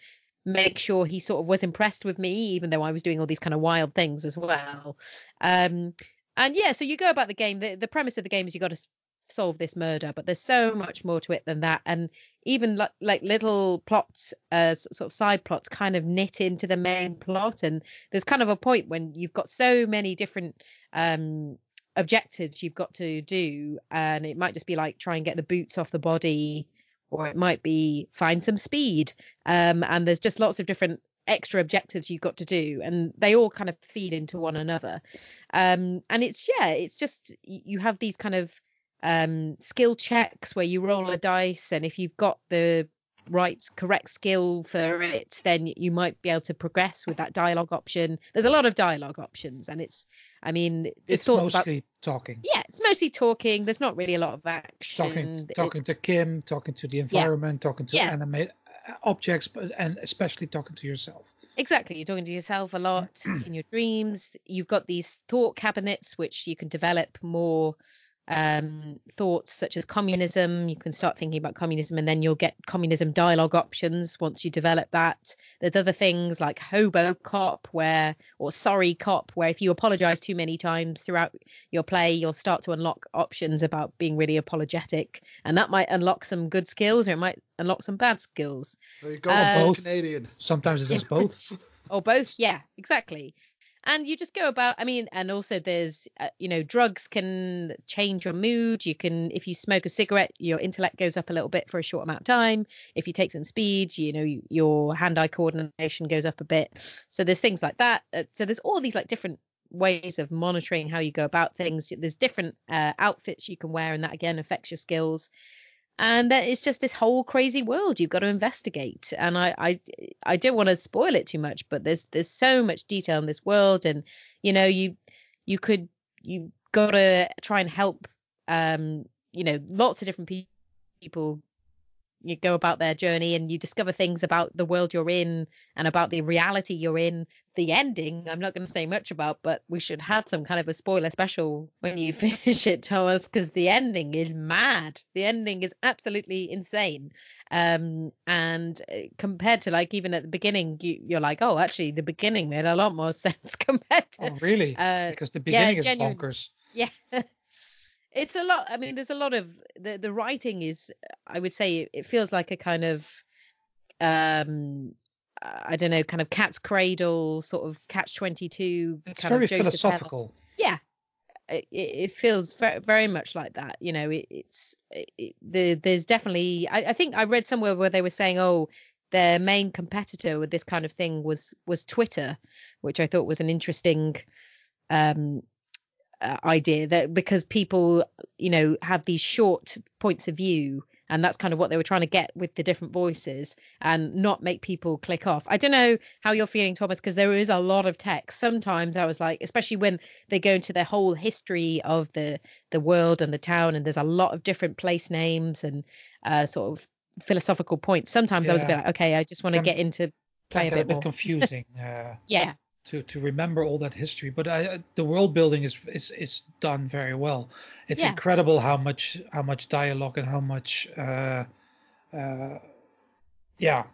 make sure he sort of was impressed with me, even though I was doing all these kind of wild things as well. Um, and yeah, so you go about the game. The, the premise of the game is you got to solve this murder, but there's so much more to it than that. And even like, like little plots, uh, sort of side plots, kind of knit into the main plot. And there's kind of a point when you've got so many different um, objectives you've got to do, and it might just be like try and get the boots off the body, or it might be find some speed. Um, and there's just lots of different extra objectives you've got to do, and they all kind of feed into one another. Um, and it's yeah, it's just you have these kind of um, skill checks where you roll a dice, and if you've got the right correct skill for it then you might be able to progress with that dialogue option there's a lot of dialogue options and it's i mean It's thoughts about mostly talking. yeah it's mostly talking there's not really a lot of action Talking, It- to Kim, talking to the environment, talking to Yeah. animate uh, objects, but and especially talking to yourself. Exactly. You're talking to yourself a lot in your dreams. You've got these thought cabinets which you can develop more um, thoughts such as communism. You can start thinking about communism and then you'll get communism dialogue options once you develop that. There's other things like hobo cop where or sorry cop where if you apologize too many times throughout your play you'll start to unlock options about being really apologetic and that might unlock some good skills or it might unlock some bad skills. There you go, Uh, both Canadian. Sometimes it does both. or both yeah exactly and you just go about i mean and also there's uh, you know drugs can change your mood you can if you smoke a cigarette your intellect goes up a little bit for a short amount of time if you take some speed you know you, your hand-eye coordination goes up a bit. So there's things like that uh, so there's all these like different ways of monitoring how you go about things. There's different uh, outfits you can wear and that again affects your skills and then it's just this whole crazy world you've got to investigate. And i i i don't want to spoil it too much but there's there's so much detail in this world. And you know you you could you got to try and help um you know lots of different pe- people you go about their journey and you discover things about the world you're in and about the reality you're in the ending i'm not going to say much about but we should have some kind of a spoiler special when you finish it thomas because the ending is mad the ending is absolutely insane um and uh, compared to like even at the beginning you, you're like oh actually the beginning made a lot more sense compared to Oh, really? uh because the yeah, beginning is genuine- bonkers. yeah it's a lot i mean there's a lot of the the writing is i would say it, feels like a kind of um i don't know kind of cat's cradle sort of catch 22 It's kind very of Joseph Heller. philosophical. yeah it, it it feels very, very much like that you know it, it's it, the there's definitely I, I think i read somewhere where they were saying oh their main competitor with this kind of thing was was Twitter, which I thought was an interesting um, uh, idea that because people, you know, have these short points of view and that's kind of what they were trying to get with the different voices and not make people click off. I don't know how you're feeling, Thomas, because there is a lot of text. Sometimes I was like, especially when they go into their whole history of the the world and the town, and there's a lot of different place names and uh, sort of philosophical points. Sometimes I was a bit like, okay, I just want to get into play a Kind of bit confusing. uh, Yeah, to to remember all that history. But I, the world building is is is done very well. It's Yeah. incredible how much how much dialogue and how much uh, uh, yeah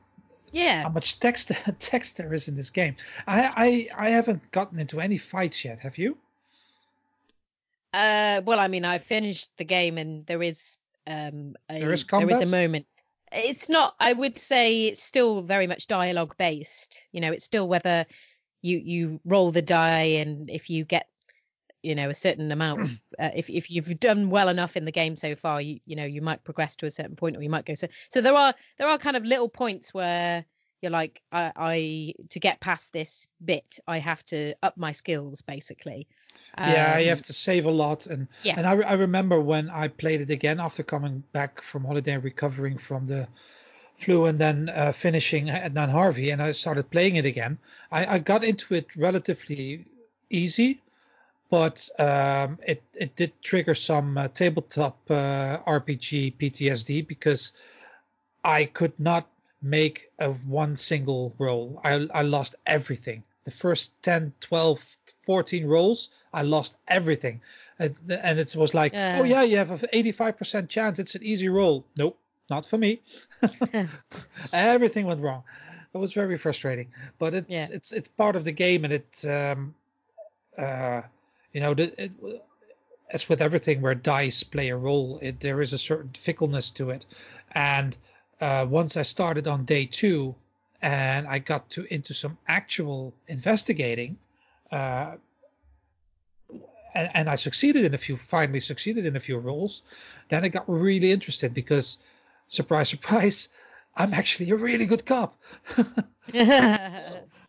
yeah. how much text text there is in this game. I I I haven't gotten into any fights yet. Have you? Uh, well, I mean, I finished the game, and there is um a, There is there is a moment. It's not. I would say it's still very much dialogue based. You know, it's still whether you you roll the die, and if you get you know a certain amount of uh, if if you've done well enough in the game so far you you know you might progress to a certain point or you might go so so there are there are kind of little points where you're like I, I to get past this bit I have to up my skills basically yeah, you Um, have to save a lot, and Yeah. and I, I remember when I played it again after coming back from holiday, and recovering from the flu, and then uh, finishing Edna and Harvey, and I started playing it again. I, I got into it relatively easy, but um, it it did trigger some uh, tabletop uh, RPG PTSD because I could not make a one single roll. I I lost everything. The first 10, 12, 14 rolls, I lost everything. And, and it was like, Yeah. oh yeah, you have an 85% chance. It's an easy roll. Nope, not for me. everything went wrong. It was very frustrating. But it's Yeah. it's it's part of the game and it um uh you know the, it, as with everything where dice play a role, it, there is a certain fickleness to it. And uh, once I started on day two, and I got to into some actual investigating, uh, and, and I succeeded in a few. Finally, succeeded in a few roles. Then I got really interested because, surprise, surprise, I'm actually a really good cop.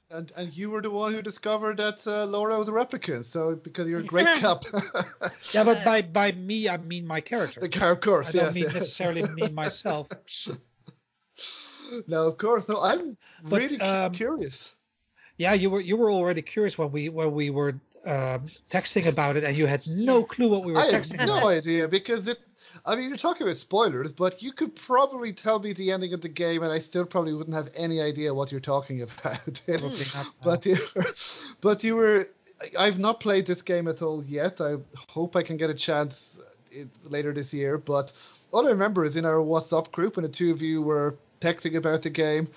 And and you were the one who discovered that uh, Laura was a replicant, so because you're a great cop. yeah, but by by me, I mean my character. the car, of course. I don't yes, mean yes. necessarily mean myself. no, of course. No, I'm But, really um, curious. Yeah, you were you were already curious when we when we were um, texting about it, and you had no clue what we were I texting have no about. idea because it. I mean, you're talking about spoilers, but you could probably tell me the ending of the game, and I still probably wouldn't have any idea what you're talking about. No. but you, but you were. I've not played this game at all yet. I hope I can get a chance uh, later this year. But all I remember is in our WhatsApp group when the two of you were texting about the game.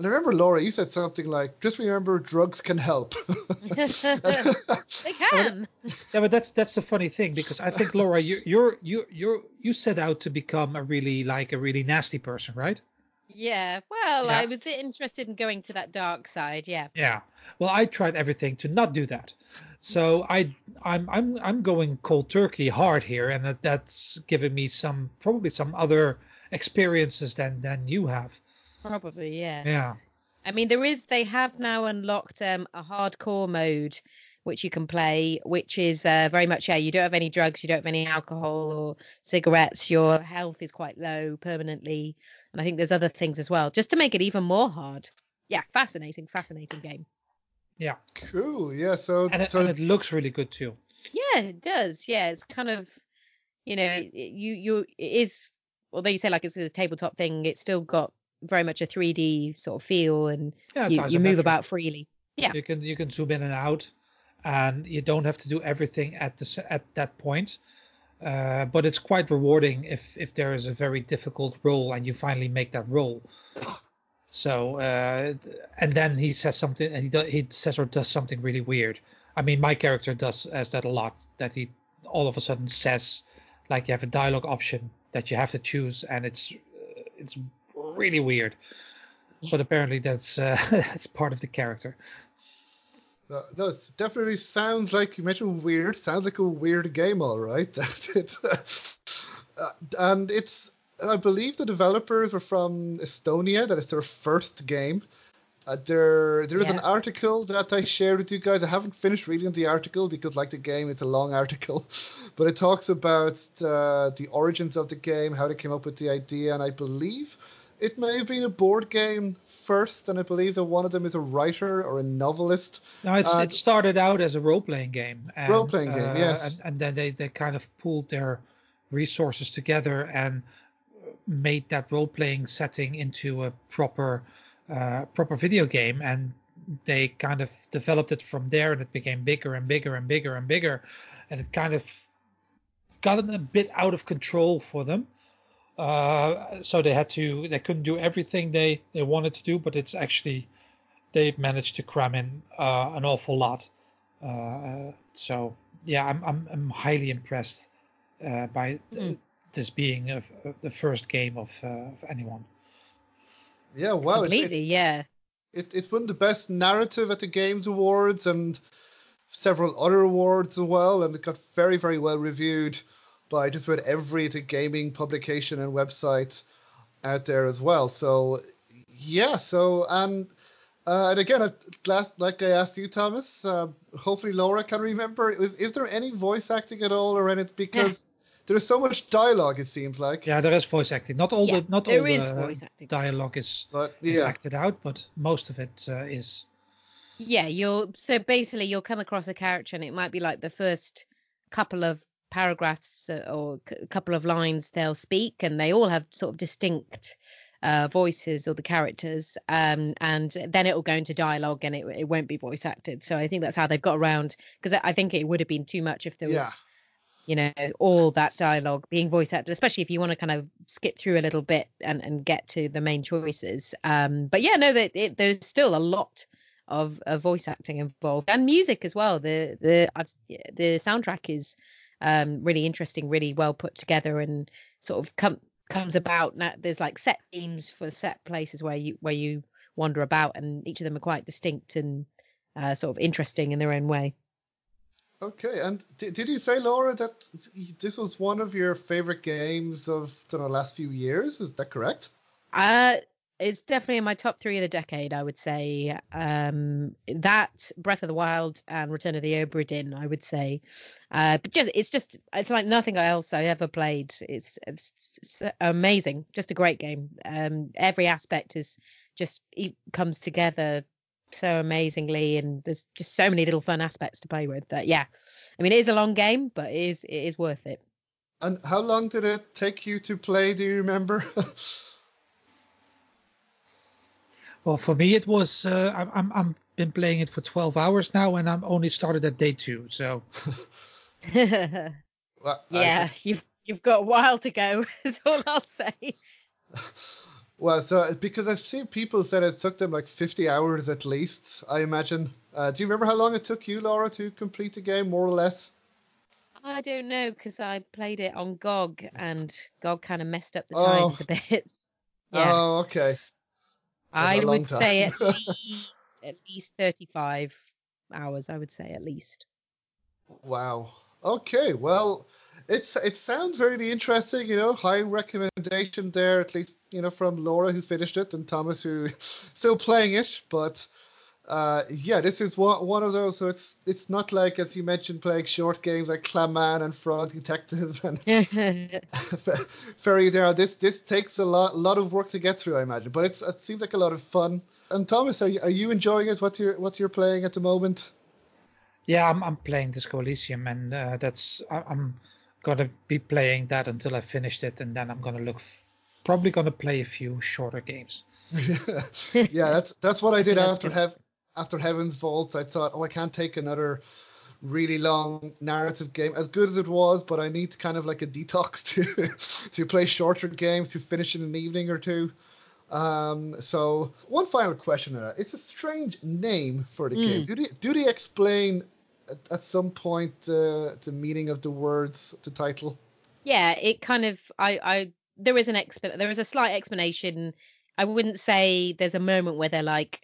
And I remember Laura, you said something like, "Just remember, drugs can help." they can Yeah, but that's that's the funny thing because I think Laura, you you're you you you set out to become a really like a really nasty person, right? yeah well Yeah. I was interested in going to that dark side yeah Yeah. Well, I tried everything to not do that. So I I'm I'm I'm going cold turkey hard here, and that, that's given me some probably some other experiences than than you have. Probably yeah Yeah. I mean, there is. They have now unlocked um, a hardcore mode, which you can play, which is uh, very much yeah. You don't have any drugs, you don't have any alcohol or cigarettes. Your health is quite low permanently, and I think there's other things as well, just to make it even more hard. Yeah, fascinating, fascinating game. Yeah. cool. Yeah. So, And it, so and it looks really good too. Yeah, it does. Yeah, it's kind of, you know, it, it- you you it is. Although you say like it's a tabletop thing, it's still got very much a 3D sort of feel, and Yeah, you, you move about freely. Yeah. You can you can zoom in and out, and you don't have to do everything at the at that point. Uh, but it's quite rewarding if if there is a very difficult role and you finally make that role. So uh, and then he says something and he do, he says or does something really weird. I mean, my character does has that a lot. That he all of a sudden says like you have a dialogue option that you have to choose, and it's uh, it's really weird. But apparently that's uh, that's part of the character. No, no, it definitely sounds like you mentioned weird. Sounds like a weird game, all right. That uh, and it's I believe the developers were from Estonia. That is their first game. Uh, there, there is an article that I shared with you guys. I haven't finished reading the article because, like the game, it's a long article, but it talks about uh, the origins of the game, how they came up with the idea, and I believe it may have been a board game first, and I believe that one of them is a writer or a novelist. No, it's, Uh, it started out as a role playing game. And, Role-playing game, uh, yes. And, and then they, they kind of pooled their resources together and made that role playing setting into a proper uh, proper video game. And they kind of developed it from there, and it became bigger and bigger and bigger and bigger, and it kind of got a bit out of control for them. Uh, so they had to they couldn't do everything they they wanted to do, but it's actually they managed to cram in uh, an awful lot. Uh, so yeah, I'm I'm I'm highly impressed uh, by Mm. this being a, a- the first game of, uh, of anyone. Yeah, wow, it, Completely, it, yeah. it, it won the best narrative at the Games Awards and several other awards as well, and it got very, very well reviewed by just read every the gaming publication and website out there as well. So, yeah, so, and, uh, and again, last, like I asked you, Thomas, uh, hopefully Laura can remember, is, is there any voice acting at all or it? Because there's so much dialogue, it seems like. Yeah, there is voice acting. Not all Yeah, the not there all is the voice acting. dialogue is, But, is acted out, but most of it uh, is. Yeah, you'll so basically you'll come across a character and it might be like the first couple of paragraphs uh, or a couple of lines they'll speak and they all have sort of distinct uh, voices or the characters um, and then it'll go into dialogue and it, it won't be voice acted. So i think that's how they've got around because i think it would have been too much if there Yeah. was you know all that dialogue being voice acted especially if you want to kind of skip through a little bit and, and get to the main choices. Um, but yeah no that it, there's still a lot of, of voice acting involved and music as well. The the I've, the soundtrack is um, really interesting really well put together and sort of come comes about now there's like set themes for set places where you where you wander about and each of them are quite distinct and uh, sort of interesting in their own way Okay, and did, did you say, Laura, that this was one of your favorite games of the last few years? Is that correct? Uh, it's definitely in my top three of the decade, I would say. Um, that Breath of the Wild and Return of the Obra Dinn, I would say. Uh, but just it's just it's like nothing else I ever played. It's it's, it's amazing, just a great game. Um, every aspect is just it comes together so amazingly, and there's just so many little fun aspects to play with. That yeah, I mean it is a long game, but it is it is worth it. And how long did it take you to play? Do you remember? Well, for me, it was. Uh, I'm I'm I'm been playing it for 12 hours now, and I'm only started at day two. So yeah, Well, I- you've you've got a while to go. Is all I'll say. well, so because I've seen people said it took them like 50 hours at least, I imagine. Uh, do you remember how long it took you, Laura, to complete the game, more or less? I don't know because I played it on GOG and GOG kind of messed up the Oh. times a bit. yeah, Oh, okay. I would say at least at least thirty-five hours. I would say at least. Wow. Okay. Well, it's it sounds really interesting. You know, high recommendation there, at least you know from Laura who finished it and Thomas who still playing it. But uh, yeah, this is one one of those. So it's it's not like as you mentioned playing short games like Clam Man and Frog Detective and Feria. There, this this takes a lot lot of work to get through, I imagine. But it's, it seems like a lot of fun. And Thomas, are you, are you enjoying it? What you're what you're playing at the moment? yeah, I'm I'm playing Disco Elysium, and uh, that's I, I'm gonna be playing that until I finished it, and then I'm gonna look. F- probably gonna play a few shorter games. yeah, that's that's what I did That's after good. After Heaven's Vault. I thought, oh, I can't take another really long narrative game, as good as it was, but I need kind of like a detox to to play shorter games to finish in an evening or two. Um, so one final question: It's a strange name for the game. Do they do they explain at, at some point uh, the meaning of the words, the title? yeah, it kind of I I there is an exp there is a slight explanation. I wouldn't say there's a moment where they're like,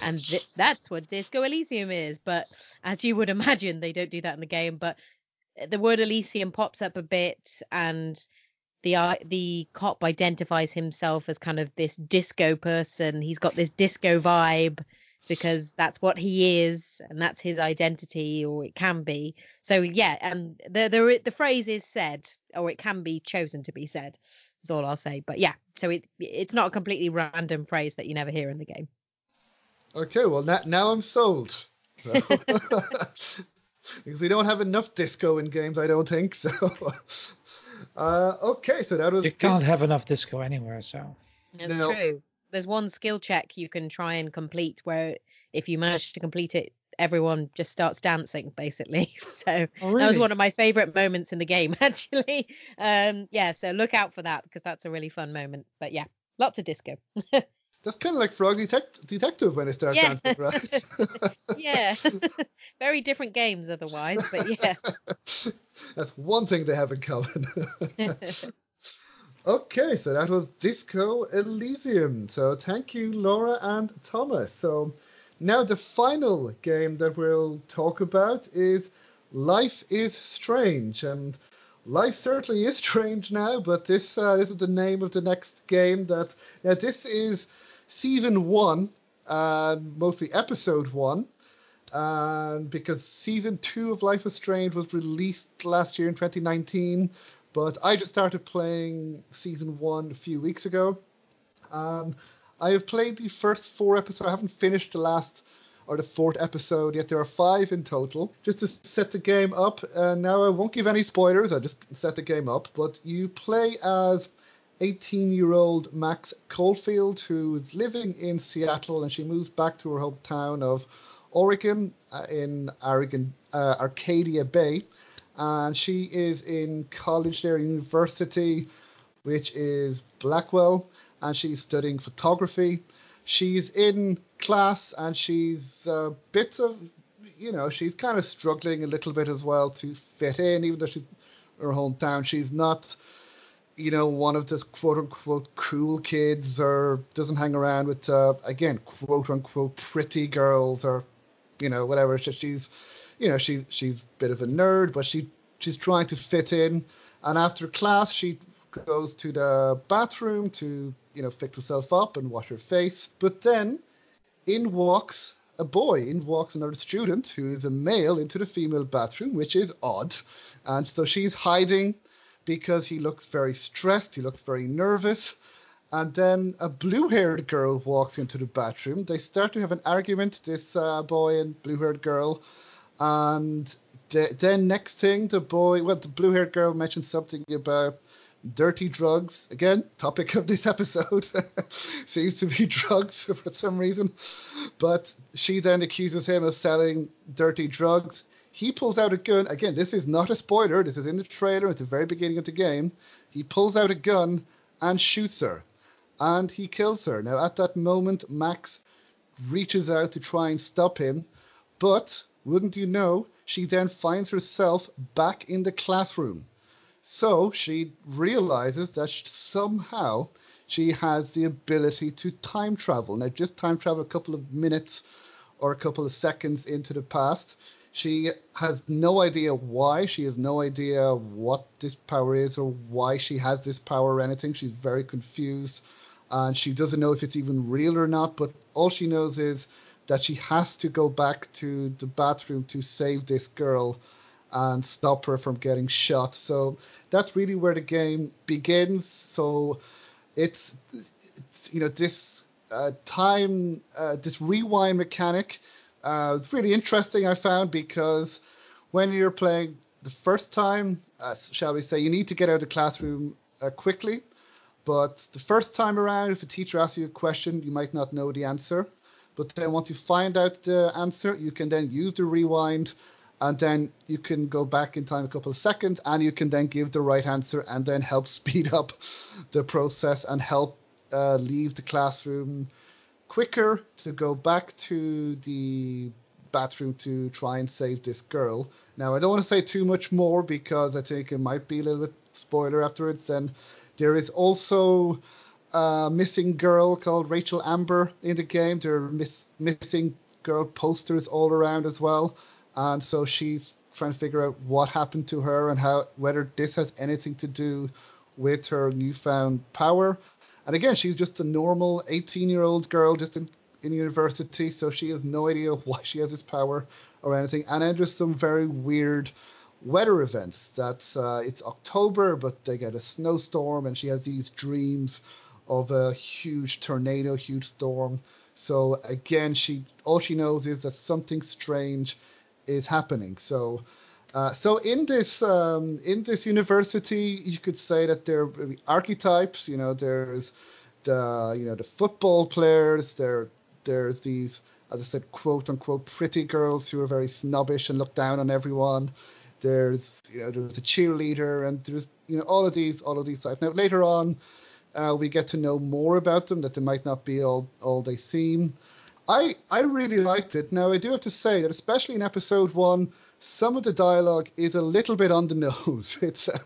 and th- that's what Disco Elysium is. But as you would imagine, they don't do that in the game. But the word Elysium pops up a bit, and the uh, the cop identifies himself as kind of this disco person. He's got this disco vibe because that's what he is and that's his identity or it can be so yeah and the the the phrase is said or it can be chosen to be said is all i'll say but yeah so it it's not a completely random phrase that you never hear in the game Okay, well now, now I'm sold. because we don't have enough disco in games, I don't think. So, uh, okay, so that was You can't have enough disco anywhere, so. it's No. true there's one skill check you can try and complete where if you manage to complete it everyone just starts dancing basically so Oh, that was one of my favorite moments in the game actually um yeah so look out for that because that's a really fun moment but yeah lots of disco That's kind of like Frog Detect- Detective when it starts Yeah. dancing, right? yeah very different games otherwise but yeah That's one thing they have in common. okay, so that was Disco Elysium. So thank you, Laura and Thomas. So now the final game that we'll talk about is Life is Strange. And life certainly is strange now, but this, uh, this is the name of the next game that. Now, this is season one, uh, mostly episode one and because season two of Life is Strange was released last year in 2019, but I just started playing season one a few weeks ago. Um, I have played the first four episodes. I haven't finished the last or the fourth episode yet. There are five in total. Just to set the game up, uh, now I won't give any spoilers. I just set the game up. But you play as 18 year old Max Caulfield, who is living in Seattle, and she moves back to her hometown of Oregon uh, in Oregon, uh, Arcadia Bay. And she is in college there, university, which is Blackwell, and she's studying photography. She's in class and she's a bit of, you know, she's kind of struggling a little bit as well to fit in, even though she's her hometown. She's not you know, one of those quote unquote cool kids or doesn't hang around with, uh, again, quote unquote pretty girls or, you know, whatever. She- She's, you know, she's, she's a bit of a nerd, but she, she's trying to fit in. And after class, she goes to the bathroom to, you know, fix herself up and wash her face. But then in walks a boy, in walks another student who is a male into the female bathroom, which is odd. And so she's hiding because he looks very stressed, he looks very nervous. And then a blue haired girl walks into the bathroom. They start to have an argument, this uh, boy and blue haired girl. And the, then, next thing, the boy, well, the blue haired girl mentions something about dirty drugs. Again, topic of this episode seems to be drugs for some reason. But she then accuses him of selling dirty drugs. He pulls out a gun. Again, this is not a spoiler. This is in the trailer It's the very beginning of the game. He pulls out a gun and shoots her. And he kills her. Now, at that moment, Max reaches out to try and stop him. But, wouldn't you know, she then finds herself back in the classroom. So she realizes that somehow she has the ability to time travel. Now, just time travel a couple of minutes or a couple of seconds into the past. She has no idea why. She has no idea what this power is or why she has this power or anything. She's very confused and she doesn't know if it's even real or not. But all she knows is that she has to go back to the bathroom to save this girl and stop her from getting shot. So that's really where the game begins. So it's, it's you know this uh, time uh, this rewind mechanic uh, is really interesting. I found because when you're playing the first time, uh, shall we say, you need to get out of the classroom uh, quickly. But the first time around, if a teacher asks you a question, you might not know the answer. But then once you find out the answer, you can then use the rewind and then you can go back in time a couple of seconds and you can then give the right answer and then help speed up the process and help uh, leave the classroom quicker to go back to the bathroom to try and save this girl. Now, I don't want to say too much more because I think it might be a little bit spoiler afterwards. And there is also a missing girl called Rachel Amber in the game. There are miss- missing girl posters all around as well. And so she's trying to figure out what happened to her and how whether this has anything to do with her newfound power. And again, she's just a normal 18 year old girl just in, in university, so she has no idea why she has this power or anything. And then some very weird weather events. That uh, it's October, but they get a snowstorm, and she has these dreams of a huge tornado, huge storm. So again, she all she knows is that something strange is happening. So, uh, so in this um, in this university, you could say that there are archetypes. You know, there's the you know the football players. There there's these, as I said, quote unquote pretty girls who are very snobbish and look down on everyone. There's you know there's a cheerleader, and there's you know all of these all of these types. Now later on, uh, we get to know more about them that they might not be all all they seem. I I really liked it. Now I do have to say that especially in episode one, some of the dialogue is a little bit on the nose. It's, uh,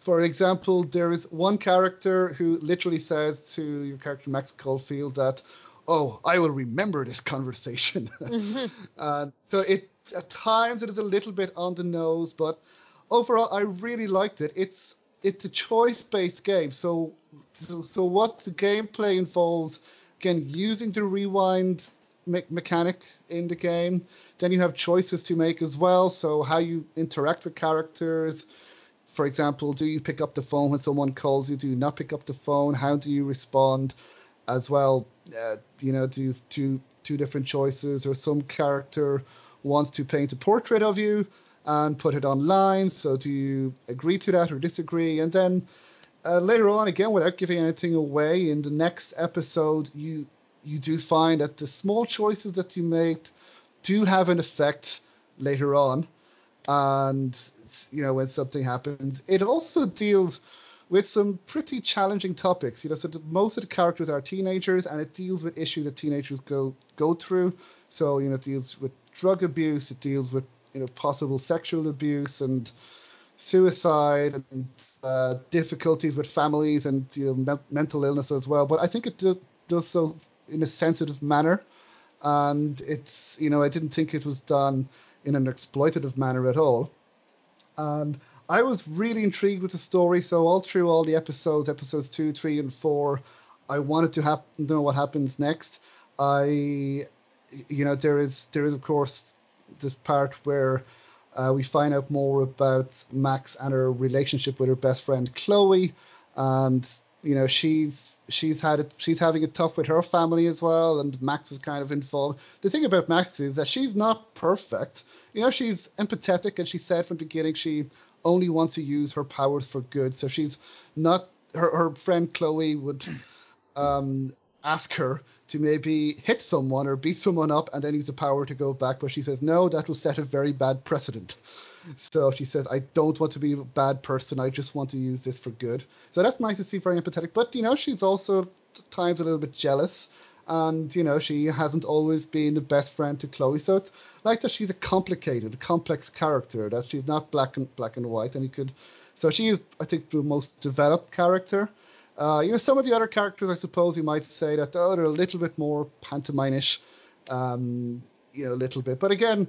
for example, there is one character who literally says to your character Max Caulfield that, "Oh, I will remember this conversation." mm-hmm. uh, so it at times it is a little bit on the nose, but overall I really liked it. It's it's a choice based game, so, so so what the gameplay involves again using the rewind me- mechanic in the game. Then you have choices to make as well. So how you interact with characters. For example, do you pick up the phone when someone calls you? Do you not pick up the phone? How do you respond? As well, uh, you know, do two two different choices, or some character wants to paint a portrait of you and put it online. So do you agree to that or disagree? And then uh, later on, again, without giving anything away, in the next episode, you you do find that the small choices that you make do have an effect later on. And you know when something happens, it also deals with some pretty challenging topics. You know, so the, most of the characters are teenagers, and it deals with issues that teenagers go go through. So you know, it deals with drug abuse, it deals with you know possible sexual abuse and suicide and uh, difficulties with families and you know me- mental illness as well. But I think it do, does so in a sensitive manner, and it's you know I didn't think it was done in an exploitative manner at all, and I was really intrigued with the story. So all through all the episodes, episodes two, three, and four, I wanted to hap- know what happens next. I, you know, there is there is of course this part where uh, we find out more about Max and her relationship with her best friend Chloe, and you know she's she's had it, she's having it tough with her family as well, and Max is kind of involved. The thing about Max is that she's not perfect. You know, she's empathetic, and she said from the beginning she only wants to use her powers for good. So she's not her her friend Chloe would um, ask her to maybe hit someone or beat someone up and then use the power to go back, but she says no, that will set a very bad precedent. So she says, I don't want to be a bad person. I just want to use this for good. So that's nice to see, very empathetic. But, you know, she's also times a little bit jealous. And, you know, she hasn't always been the best friend to Chloe. So it's like that she's a complicated, complex character, that she's not black and black and white. And you could, so she is, I think, the most developed character. Uh, you know, some of the other characters, I suppose you might say that, oh, they're a little bit more pantomimish, um, you know, a little bit. But again,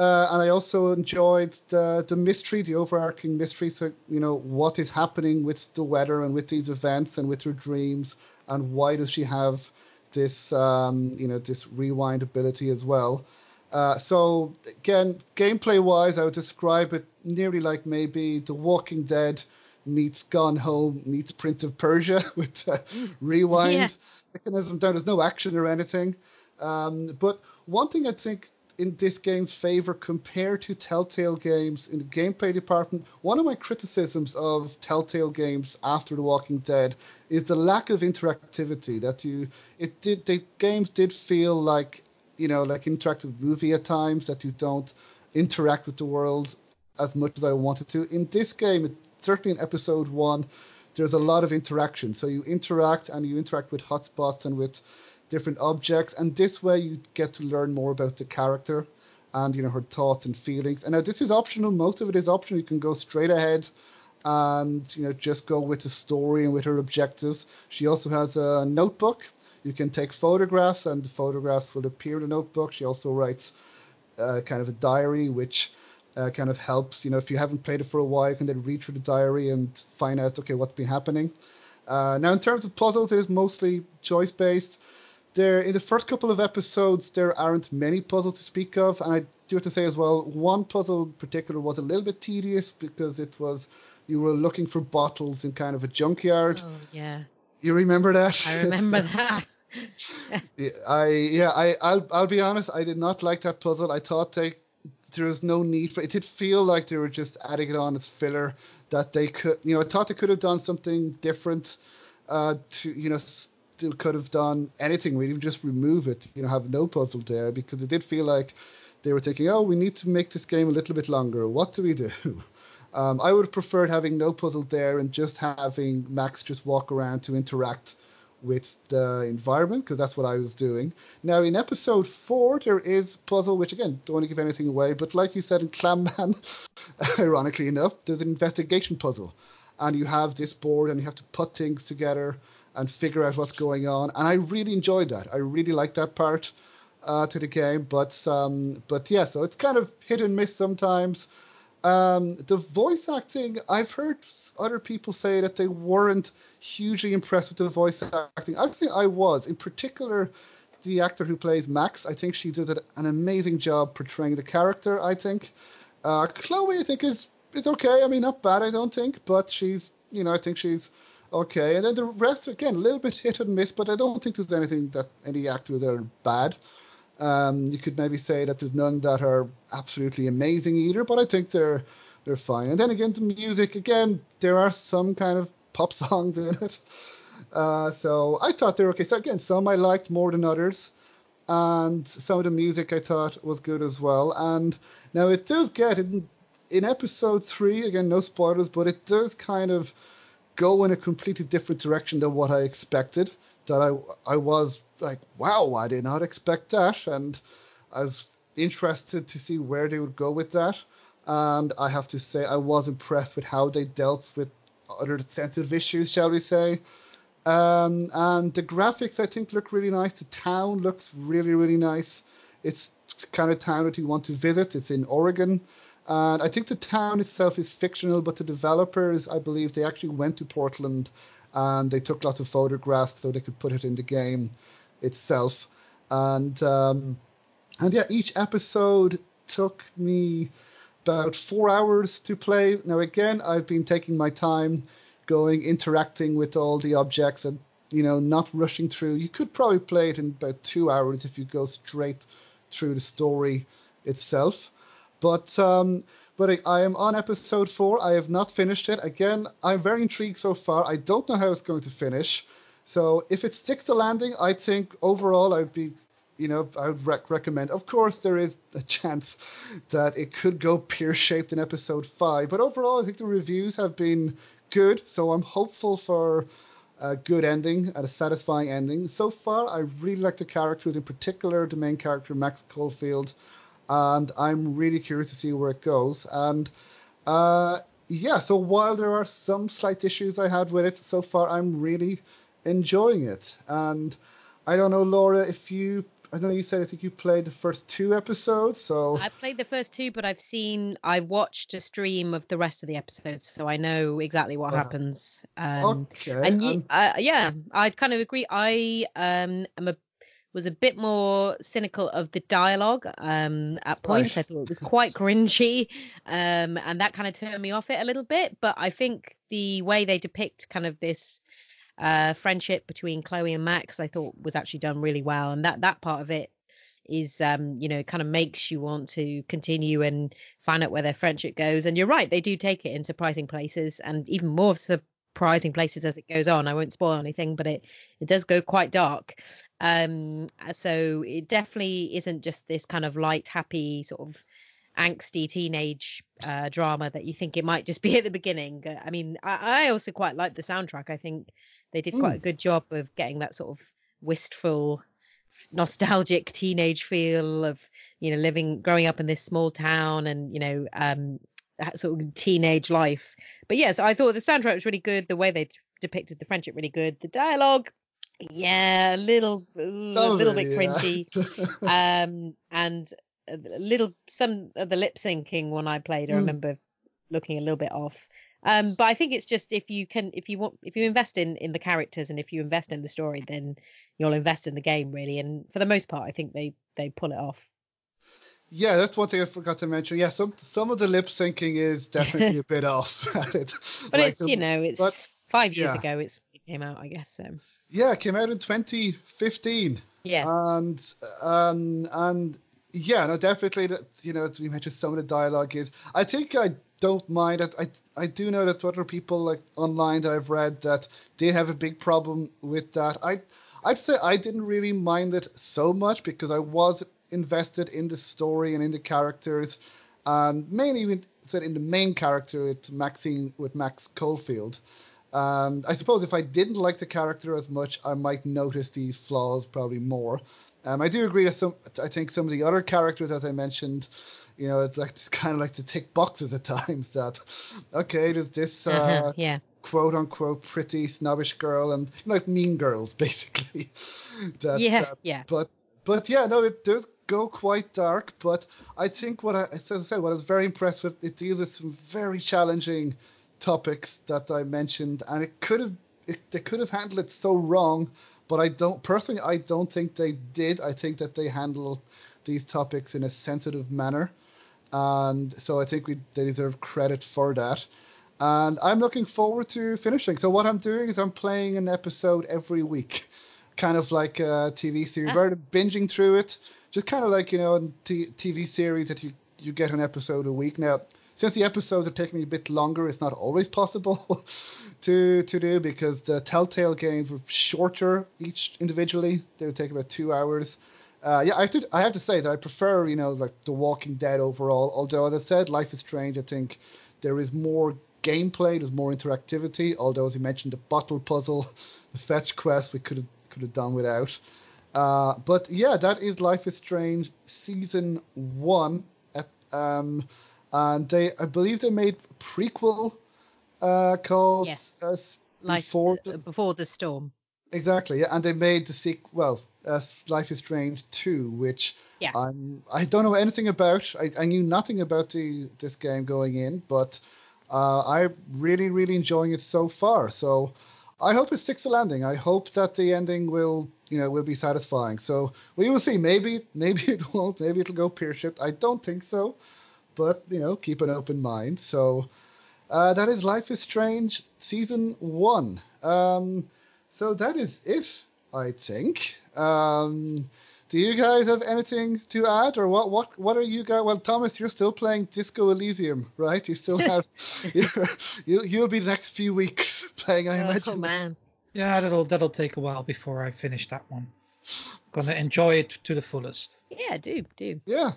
uh, and I also enjoyed the, the mystery, the overarching mystery. So, you know, what is happening with the weather and with these events and with her dreams, and why does she have this, um, you know, this rewind ability as well? Uh, so, again, gameplay wise, I would describe it nearly like maybe The Walking Dead meets Gone Home meets Prince of Persia with uh, rewind yeah. mechanism. There's no action or anything. Um, but one thing I think in this game's favor compared to Telltale games in the gameplay department. One of my criticisms of Telltale games after The Walking Dead is the lack of interactivity. That you, it did, the games did feel like, you know, like interactive movie at times. That you don't interact with the world as much as I wanted to. In this game, certainly in episode one, there's a lot of interaction. So you interact and you interact with hotspots and with different objects, and this way you get to learn more about the character and you know her thoughts and feelings. And now this is optional. Most of it is optional. You can go straight ahead and you know just go with the story and with her objectives. She also has a notebook. You can take photographs, and the photographs will appear in the notebook. She also writes uh, kind of a diary, which uh, kind of helps. You know, if you haven't played it for a while, you can then read through the diary and find out okay what's been happening. Uh, now, in terms of puzzles, it is mostly choice based. There, in the first couple of episodes, there aren't many puzzles to speak of, and I do have to say as well, one puzzle in particular was a little bit tedious because it was you were looking for bottles in kind of a junkyard. Oh yeah. You remember that? I remember that. I yeah I I'll I'll be honest. I did not like that puzzle. I thought they there was no need for it. Did feel like they were just adding it on as filler. That they could you know I thought they could have done something different. Uh, to you know still could have done anything really, just remove it. You know have no puzzle there because it did feel like they were thinking, oh, we need to make this game a little bit longer. What do we do? Um, I would have preferred having no puzzle there and just having Max just walk around to interact with the environment because that's what I was doing. Now in episode four there is puzzle, which again don't want to give anything away, but like you said in Clam Man, ironically enough, there's an investigation puzzle, and you have this board and you have to put things together and figure out what's going on, and I really enjoyed that. I really like that part uh, to the game, but um, but yeah, so it's kind of hit and miss sometimes. Um, the voice acting, I've heard other people say that they weren't hugely impressed with the voice acting. I think I was, in particular, the actor who plays Max. I think she did an amazing job portraying the character. I think uh, Chloe, I think is is okay. I mean, not bad, I don't think, but she's, you know, I think she's okay. And then the rest, again, a little bit hit and miss, but I don't think there's anything that any actor there bad. Um, you could maybe say that there's none that are absolutely amazing either, but I think they're they're fine. And then again, the music again, there are some kind of pop songs in it. Uh, so I thought they were okay. So again, some I liked more than others, and some of the music I thought was good as well. And now it does get in in episode three again, no spoilers, but it does kind of go in a completely different direction than what I expected. That I I was like, wow, I did not expect that, and I was interested to see where they would go with that. And I have to say, I was impressed with how they dealt with other sensitive issues, shall we say. Um, and the graphics, I think, look really nice. The town looks really, really nice. It's kind of town that you want to visit. It's in Oregon. And I think the town itself is fictional, but the developers, I believe, they actually went to Portland and they took lots of photographs so they could put it in the game itself. And um, and yeah, each episode took me about four hours to play. Now again, I've been taking my time, going interacting with all the objects, and you know, not rushing through. You could probably play it in about two hours if you go straight through the story itself. But um, but I, am on episode four. I have not finished it. Again, I'm very intrigued so far. I don't know how it's going to finish. So if it sticks to landing, I think overall I'd be, you know, I would rec- recommend. Of course, there is a chance that it could go pear shaped in episode five, but overall, I think the reviews have been good. So I'm hopeful for a good ending and a satisfying ending. So far, I really like the characters, in particular the main character Max Caulfield, and I'm really curious to see where it goes. And uh, yeah, so while there are some slight issues I had with it so far, I'm really enjoying it. And I don't know, Laura, if you I know you said I think you played the first two episodes, so I played the first two, but I've seen I watched a stream of the rest of the episodes, so I know exactly what uh, happens. Um, okay, and you, uh, yeah, I kind of agree. I um am a was a bit more cynical of the dialogue um, at points. Right. I thought it was quite cringy, um, and that kind of turned me off it a little bit. But I think the way they depict kind of this uh, friendship between Chloe and Max, I thought was actually done really well, and that that part of it is um you know kind of makes you want to continue and find out where their friendship goes and you're right they do take it in surprising places and even more surprising places as it goes on i won't spoil anything but it it does go quite dark um so it definitely isn't just this kind of light happy sort of angsty teenage uh, drama that you think it might just be at the beginning. Uh, I mean, I, I, also quite like the soundtrack. I think they did quite mm. a good job of getting that sort of wistful, nostalgic teenage feel of you know living, growing up in this small town, and you know um, that sort of teenage life. But yes, I thought the soundtrack was really good. The way they depicted the friendship really good. The dialogue yeah, a little, a little bit cringy. um, and a little some of the lip syncing when I played. I Mm. remember looking a little bit off. Um, but I think it's just if you can, if you want, if you invest in in the characters and if you invest in the story, then you'll invest in the game really. And for the most part, I think they they pull it off. Yeah, that's one thing I forgot to mention. Yeah, some some of the lip syncing is definitely a bit off. It- But like it's you know it's but- five years yeah. ago. It's it came out, I guess. So Yeah, it came out in 2015. yeah, and and and yeah, no, definitely. That you know, we mentioned, some of the dialogue is. I think I don't mind it. I I do know that other people like online that I've read that did have a big problem with that. I I'd say I didn't really mind it so much because I was invested in the story and in the characters, and mainly with, said in the main character with Maxine with Max Caulfield. And I suppose if I didn't like the character as much, I might notice these flaws probably more. Um, I do agree that some. I think some of the other characters, as I mentioned, you know, it's like it's kind of like to tick boxes at times. That okay, there's this uh, Uh-huh, yeah. quote unquote pretty snobbish girl, and like mean girls basically. that, Yeah, uh, yeah. But but yeah, no, it does go quite dark. But I think what I as I said, what I was very impressed with, it deals with some very challenging topics that I mentioned, and it could have it, they could have handled it so wrong. But I don't personally, I don't think they did. I think that they handled these topics in a sensitive manner, and so I think we they deserve credit for that. And I'm looking forward to finishing. So what I'm doing is I'm playing an episode every week, kind of like a TV series, Ah. binging through it. Just kind of like you know, in t- TV series that you you get an episode a week. Now, since the episodes are taking a bit longer, it's not always possible to to do because the Telltale games were shorter each individually. They would take about two hours. Uh, yeah, I to, I have to say that I prefer, you know, like The Walking Dead overall. Although, as I said, Life is Strange, I think there is more gameplay, there's more interactivity. Although, as you mentioned, the bottle puzzle, the fetch quest, we could have could have done without. Uh, but yeah, that is Life is Strange season one. At, um, and they, I believe, they made a prequel uh, called Yes. uh, Life before uh, before the storm. Exactly, yeah, and they made the sequel. Well, uh, Life is Strange two, which Yeah. I'm I don't know anything about. I, I knew nothing about the this game going in, but uh, I'm really really enjoying it so far. So I hope it sticks the landing. I hope that the ending will you know will be satisfying. So we will see. Maybe maybe it won't. Maybe it'll go peer shaped. I don't think so, but you know keep an open mind. So. Uh, that is Life is Strange season one. Um, so that is it, I think. Um, do you guys have anything to add, or what? What? What are you guys? Well, Thomas, you're still playing Disco Elysium, right? You still have. you're, you you'll be the next few weeks playing, I Oh imagine. Oh man. Yeah, that'll that'll take a while before I finish that one. Gonna enjoy it to the fullest. Yeah, do do. Yeah.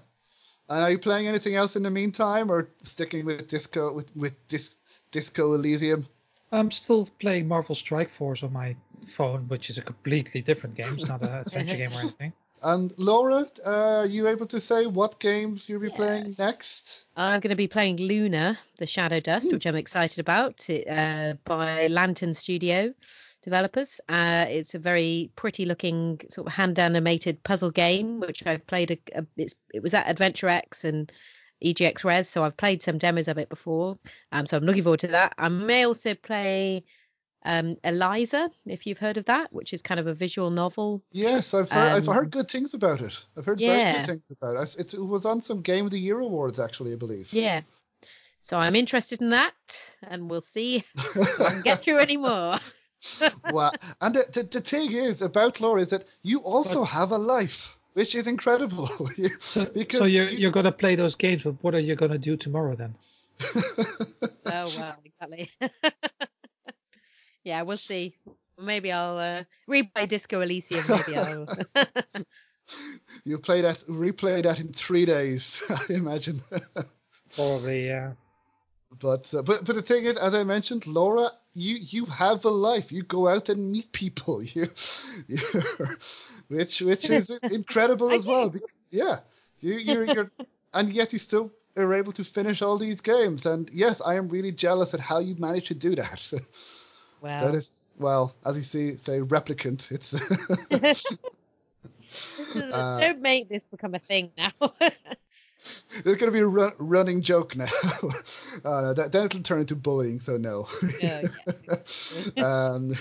And are you playing anything else in the meantime, or sticking with Disco with with dis, Disco Elysium? I'm still playing Marvel Strike Force on my phone, which is a completely different game. It's not an adventure game or anything. And Laura, uh, are you able to say what games you'll be playing next? I'm going to be playing Luna, the Shadow Dust, which I'm excited about, uh, by Lantern Studio developers. Uh, it's a very pretty looking sort of hand animated puzzle game, which I've played. A, a, it's, it was at Adventure X and EGX Rezzed, so I've played some demos of it before. Um, so I'm looking forward to that. I may also play um, Eliza, if you've heard of that, which is kind of a visual novel. Yes, I've heard, I've Um, heard good things about it. I've heard very good things about it. It, it was on some Game of the Year awards, actually, I believe. Yeah. So I'm interested in that, and we'll see if I can get through any more. wow. And the, the, the thing is about Laura is that you also have a life, which is incredible. So, because so you're you- you're gonna play those games, but what are you gonna do tomorrow then? Oh well, exactly. Yeah, we'll see. Maybe I'll uh, replay Disco Elysium. Maybe I'll. you play that, replay that in three days, I imagine. Probably, yeah. But, uh, but but the thing is, as I mentioned, Laura, you you have a life. You go out and meet people. You, which which is incredible as well. Bec- Yeah, you you're, you're and yet you still are able to finish all these games. And yes, I am really jealous at how you managed to do that. Wow. that is well, as you see, say replicant. It's is- uh, Don't make this become a thing now. There's going to be a ru- running joke now. uh, no, that, then it'll turn into bullying, so no. Yeah, um,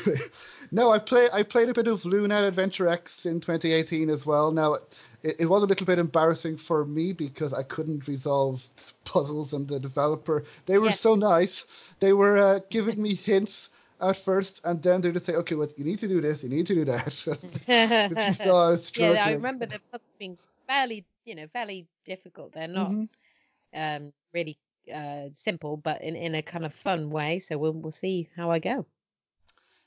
no, I play I played a bit of Luna Adventure X in 2018 as well. Now it, it was a little bit embarrassing for me because I couldn't resolve puzzles, and the developer they were so nice. They were uh, giving me hints at first, and then they would say, "Okay, well, you need to do this, you need to do that." So I was yeah, I remember the puzzles being fairly, you know, fairly difficult. They're not Mhm. um, really uh, simple, but in, in a kind of fun way. So we'll we'll see how I go.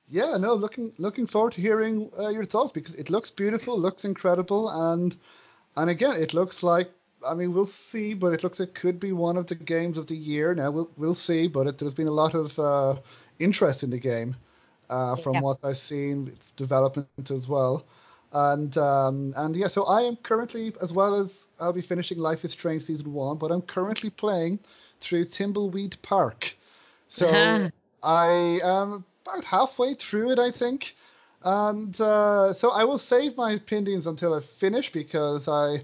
Yeah, no, looking looking forward to hearing uh, your thoughts because it looks beautiful, looks incredible, and and again, it looks like I mean we'll see, but it looks like it could be one of the games of the year. Now we'll we'll see, but it, there's been a lot of uh, interest in the game uh, from Yeah. what I've seen, its development as well, and um, and yeah, so I am currently as well as I'll be finishing Life is Strange season one, but I'm currently playing through Thimbleweed Park. So Ah. I am about halfway through it, I think. And uh, so I will save my opinions until I finish because I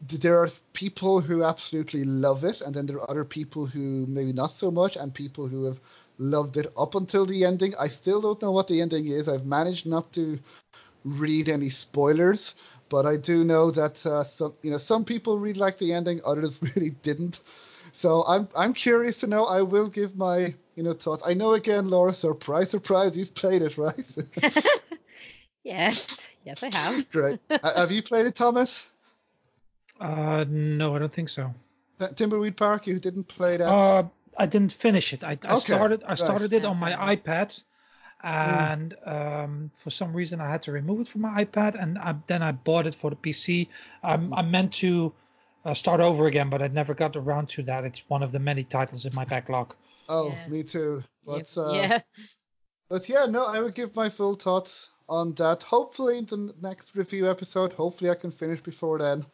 there are people who absolutely love it, and then there are other people who maybe not so much, and people who have loved it up until the ending. I still don't know what the ending is. I've managed not to read any spoilers, but I do know that uh, some you know some people really liked the ending, others really didn't. So I'm I'm curious to know. I will give my you know thoughts. I know again, Laura. Surprise, surprise! You've played it, right? Yes, yes, I have. Great. Have you played it, Thomas? Uh, no, I don't think so. T- Thimbleweed Park. You didn't play that. Uh, I didn't finish it. I, I Okay, started. I right. started it on my iPad, and um, for some reason I had to remove it from my iPad, and I, then I bought it for the PC. Um, I meant to uh, start over again, but I never got around to that. It's one of the many titles in my backlog. oh, yeah. me too. But yeah. uh, yeah. But yeah, no, I will give my full thoughts on that. Hopefully, in the next review episode, hopefully I can finish before then.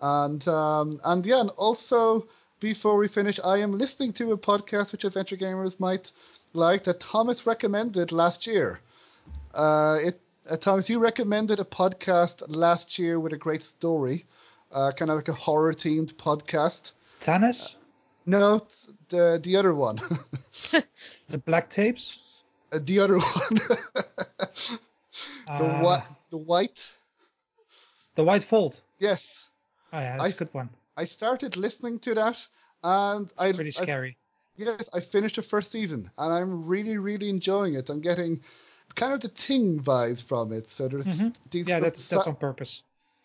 And um, and yeah, and also before we finish, I am listening to a podcast which Adventure Gamers might like that Thomas recommended last year. Uh, it uh, Thomas, you recommended a podcast last year with a great story, uh, kind of like a horror themed podcast. Thanos, No, it's the the other one, the Black Tapes. Uh, the other one, the uh, what, the white. The White Vault. Yes, Oh yeah, that's I- a good one. I started listening to that, and It's I pretty I- scary. yes, I finished the first season, and I'm really, really enjoying it. I'm getting kind of the Thing vibes from it. So there's Mhm. these Yeah, that's that's on purpose.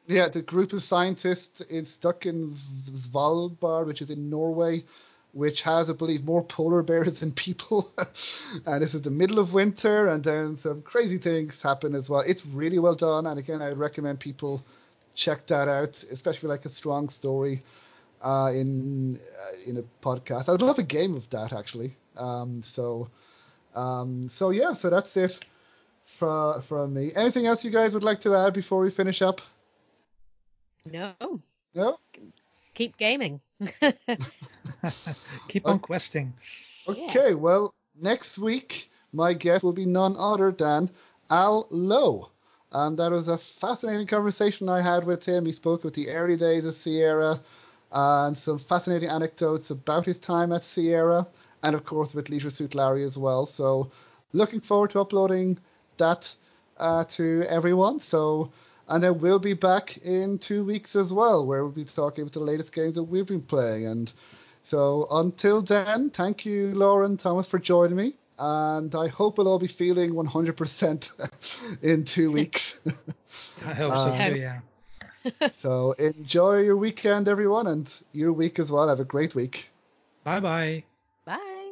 yeah, the group of scientists is stuck in Svalbard, which is in Norway, which has, I believe, more polar bears than people. and this is the middle of winter, and then some crazy things happen as well. It's really well done, and again, I would recommend people check that out, especially like a strong story uh, in uh, in a podcast. I would love a game of that actually. Um, so, um, so yeah, so that's it from from me. Anything else you guys would like to add before we finish up? No, No. keep gaming. Keep on questing. Okay, well, next week my guest will be none other than Al Lowe. And that was a fascinating conversation I had with him. He spoke about the early days of Sierra and some fascinating anecdotes about his time at Sierra, and of course with Leisure Suit Larry as well. So, looking forward to uploading that uh, to everyone. So, and then we'll be back in two weeks as well, where we'll be talking about the latest games that we've been playing. And so, until then, thank you, Lauren Thomas, for joining me. And I hope we'll all be feeling 100% in two weeks. I hope so too. Yeah. so, enjoy your weekend, everyone, and your week as well. Have a great week. Bye bye bye.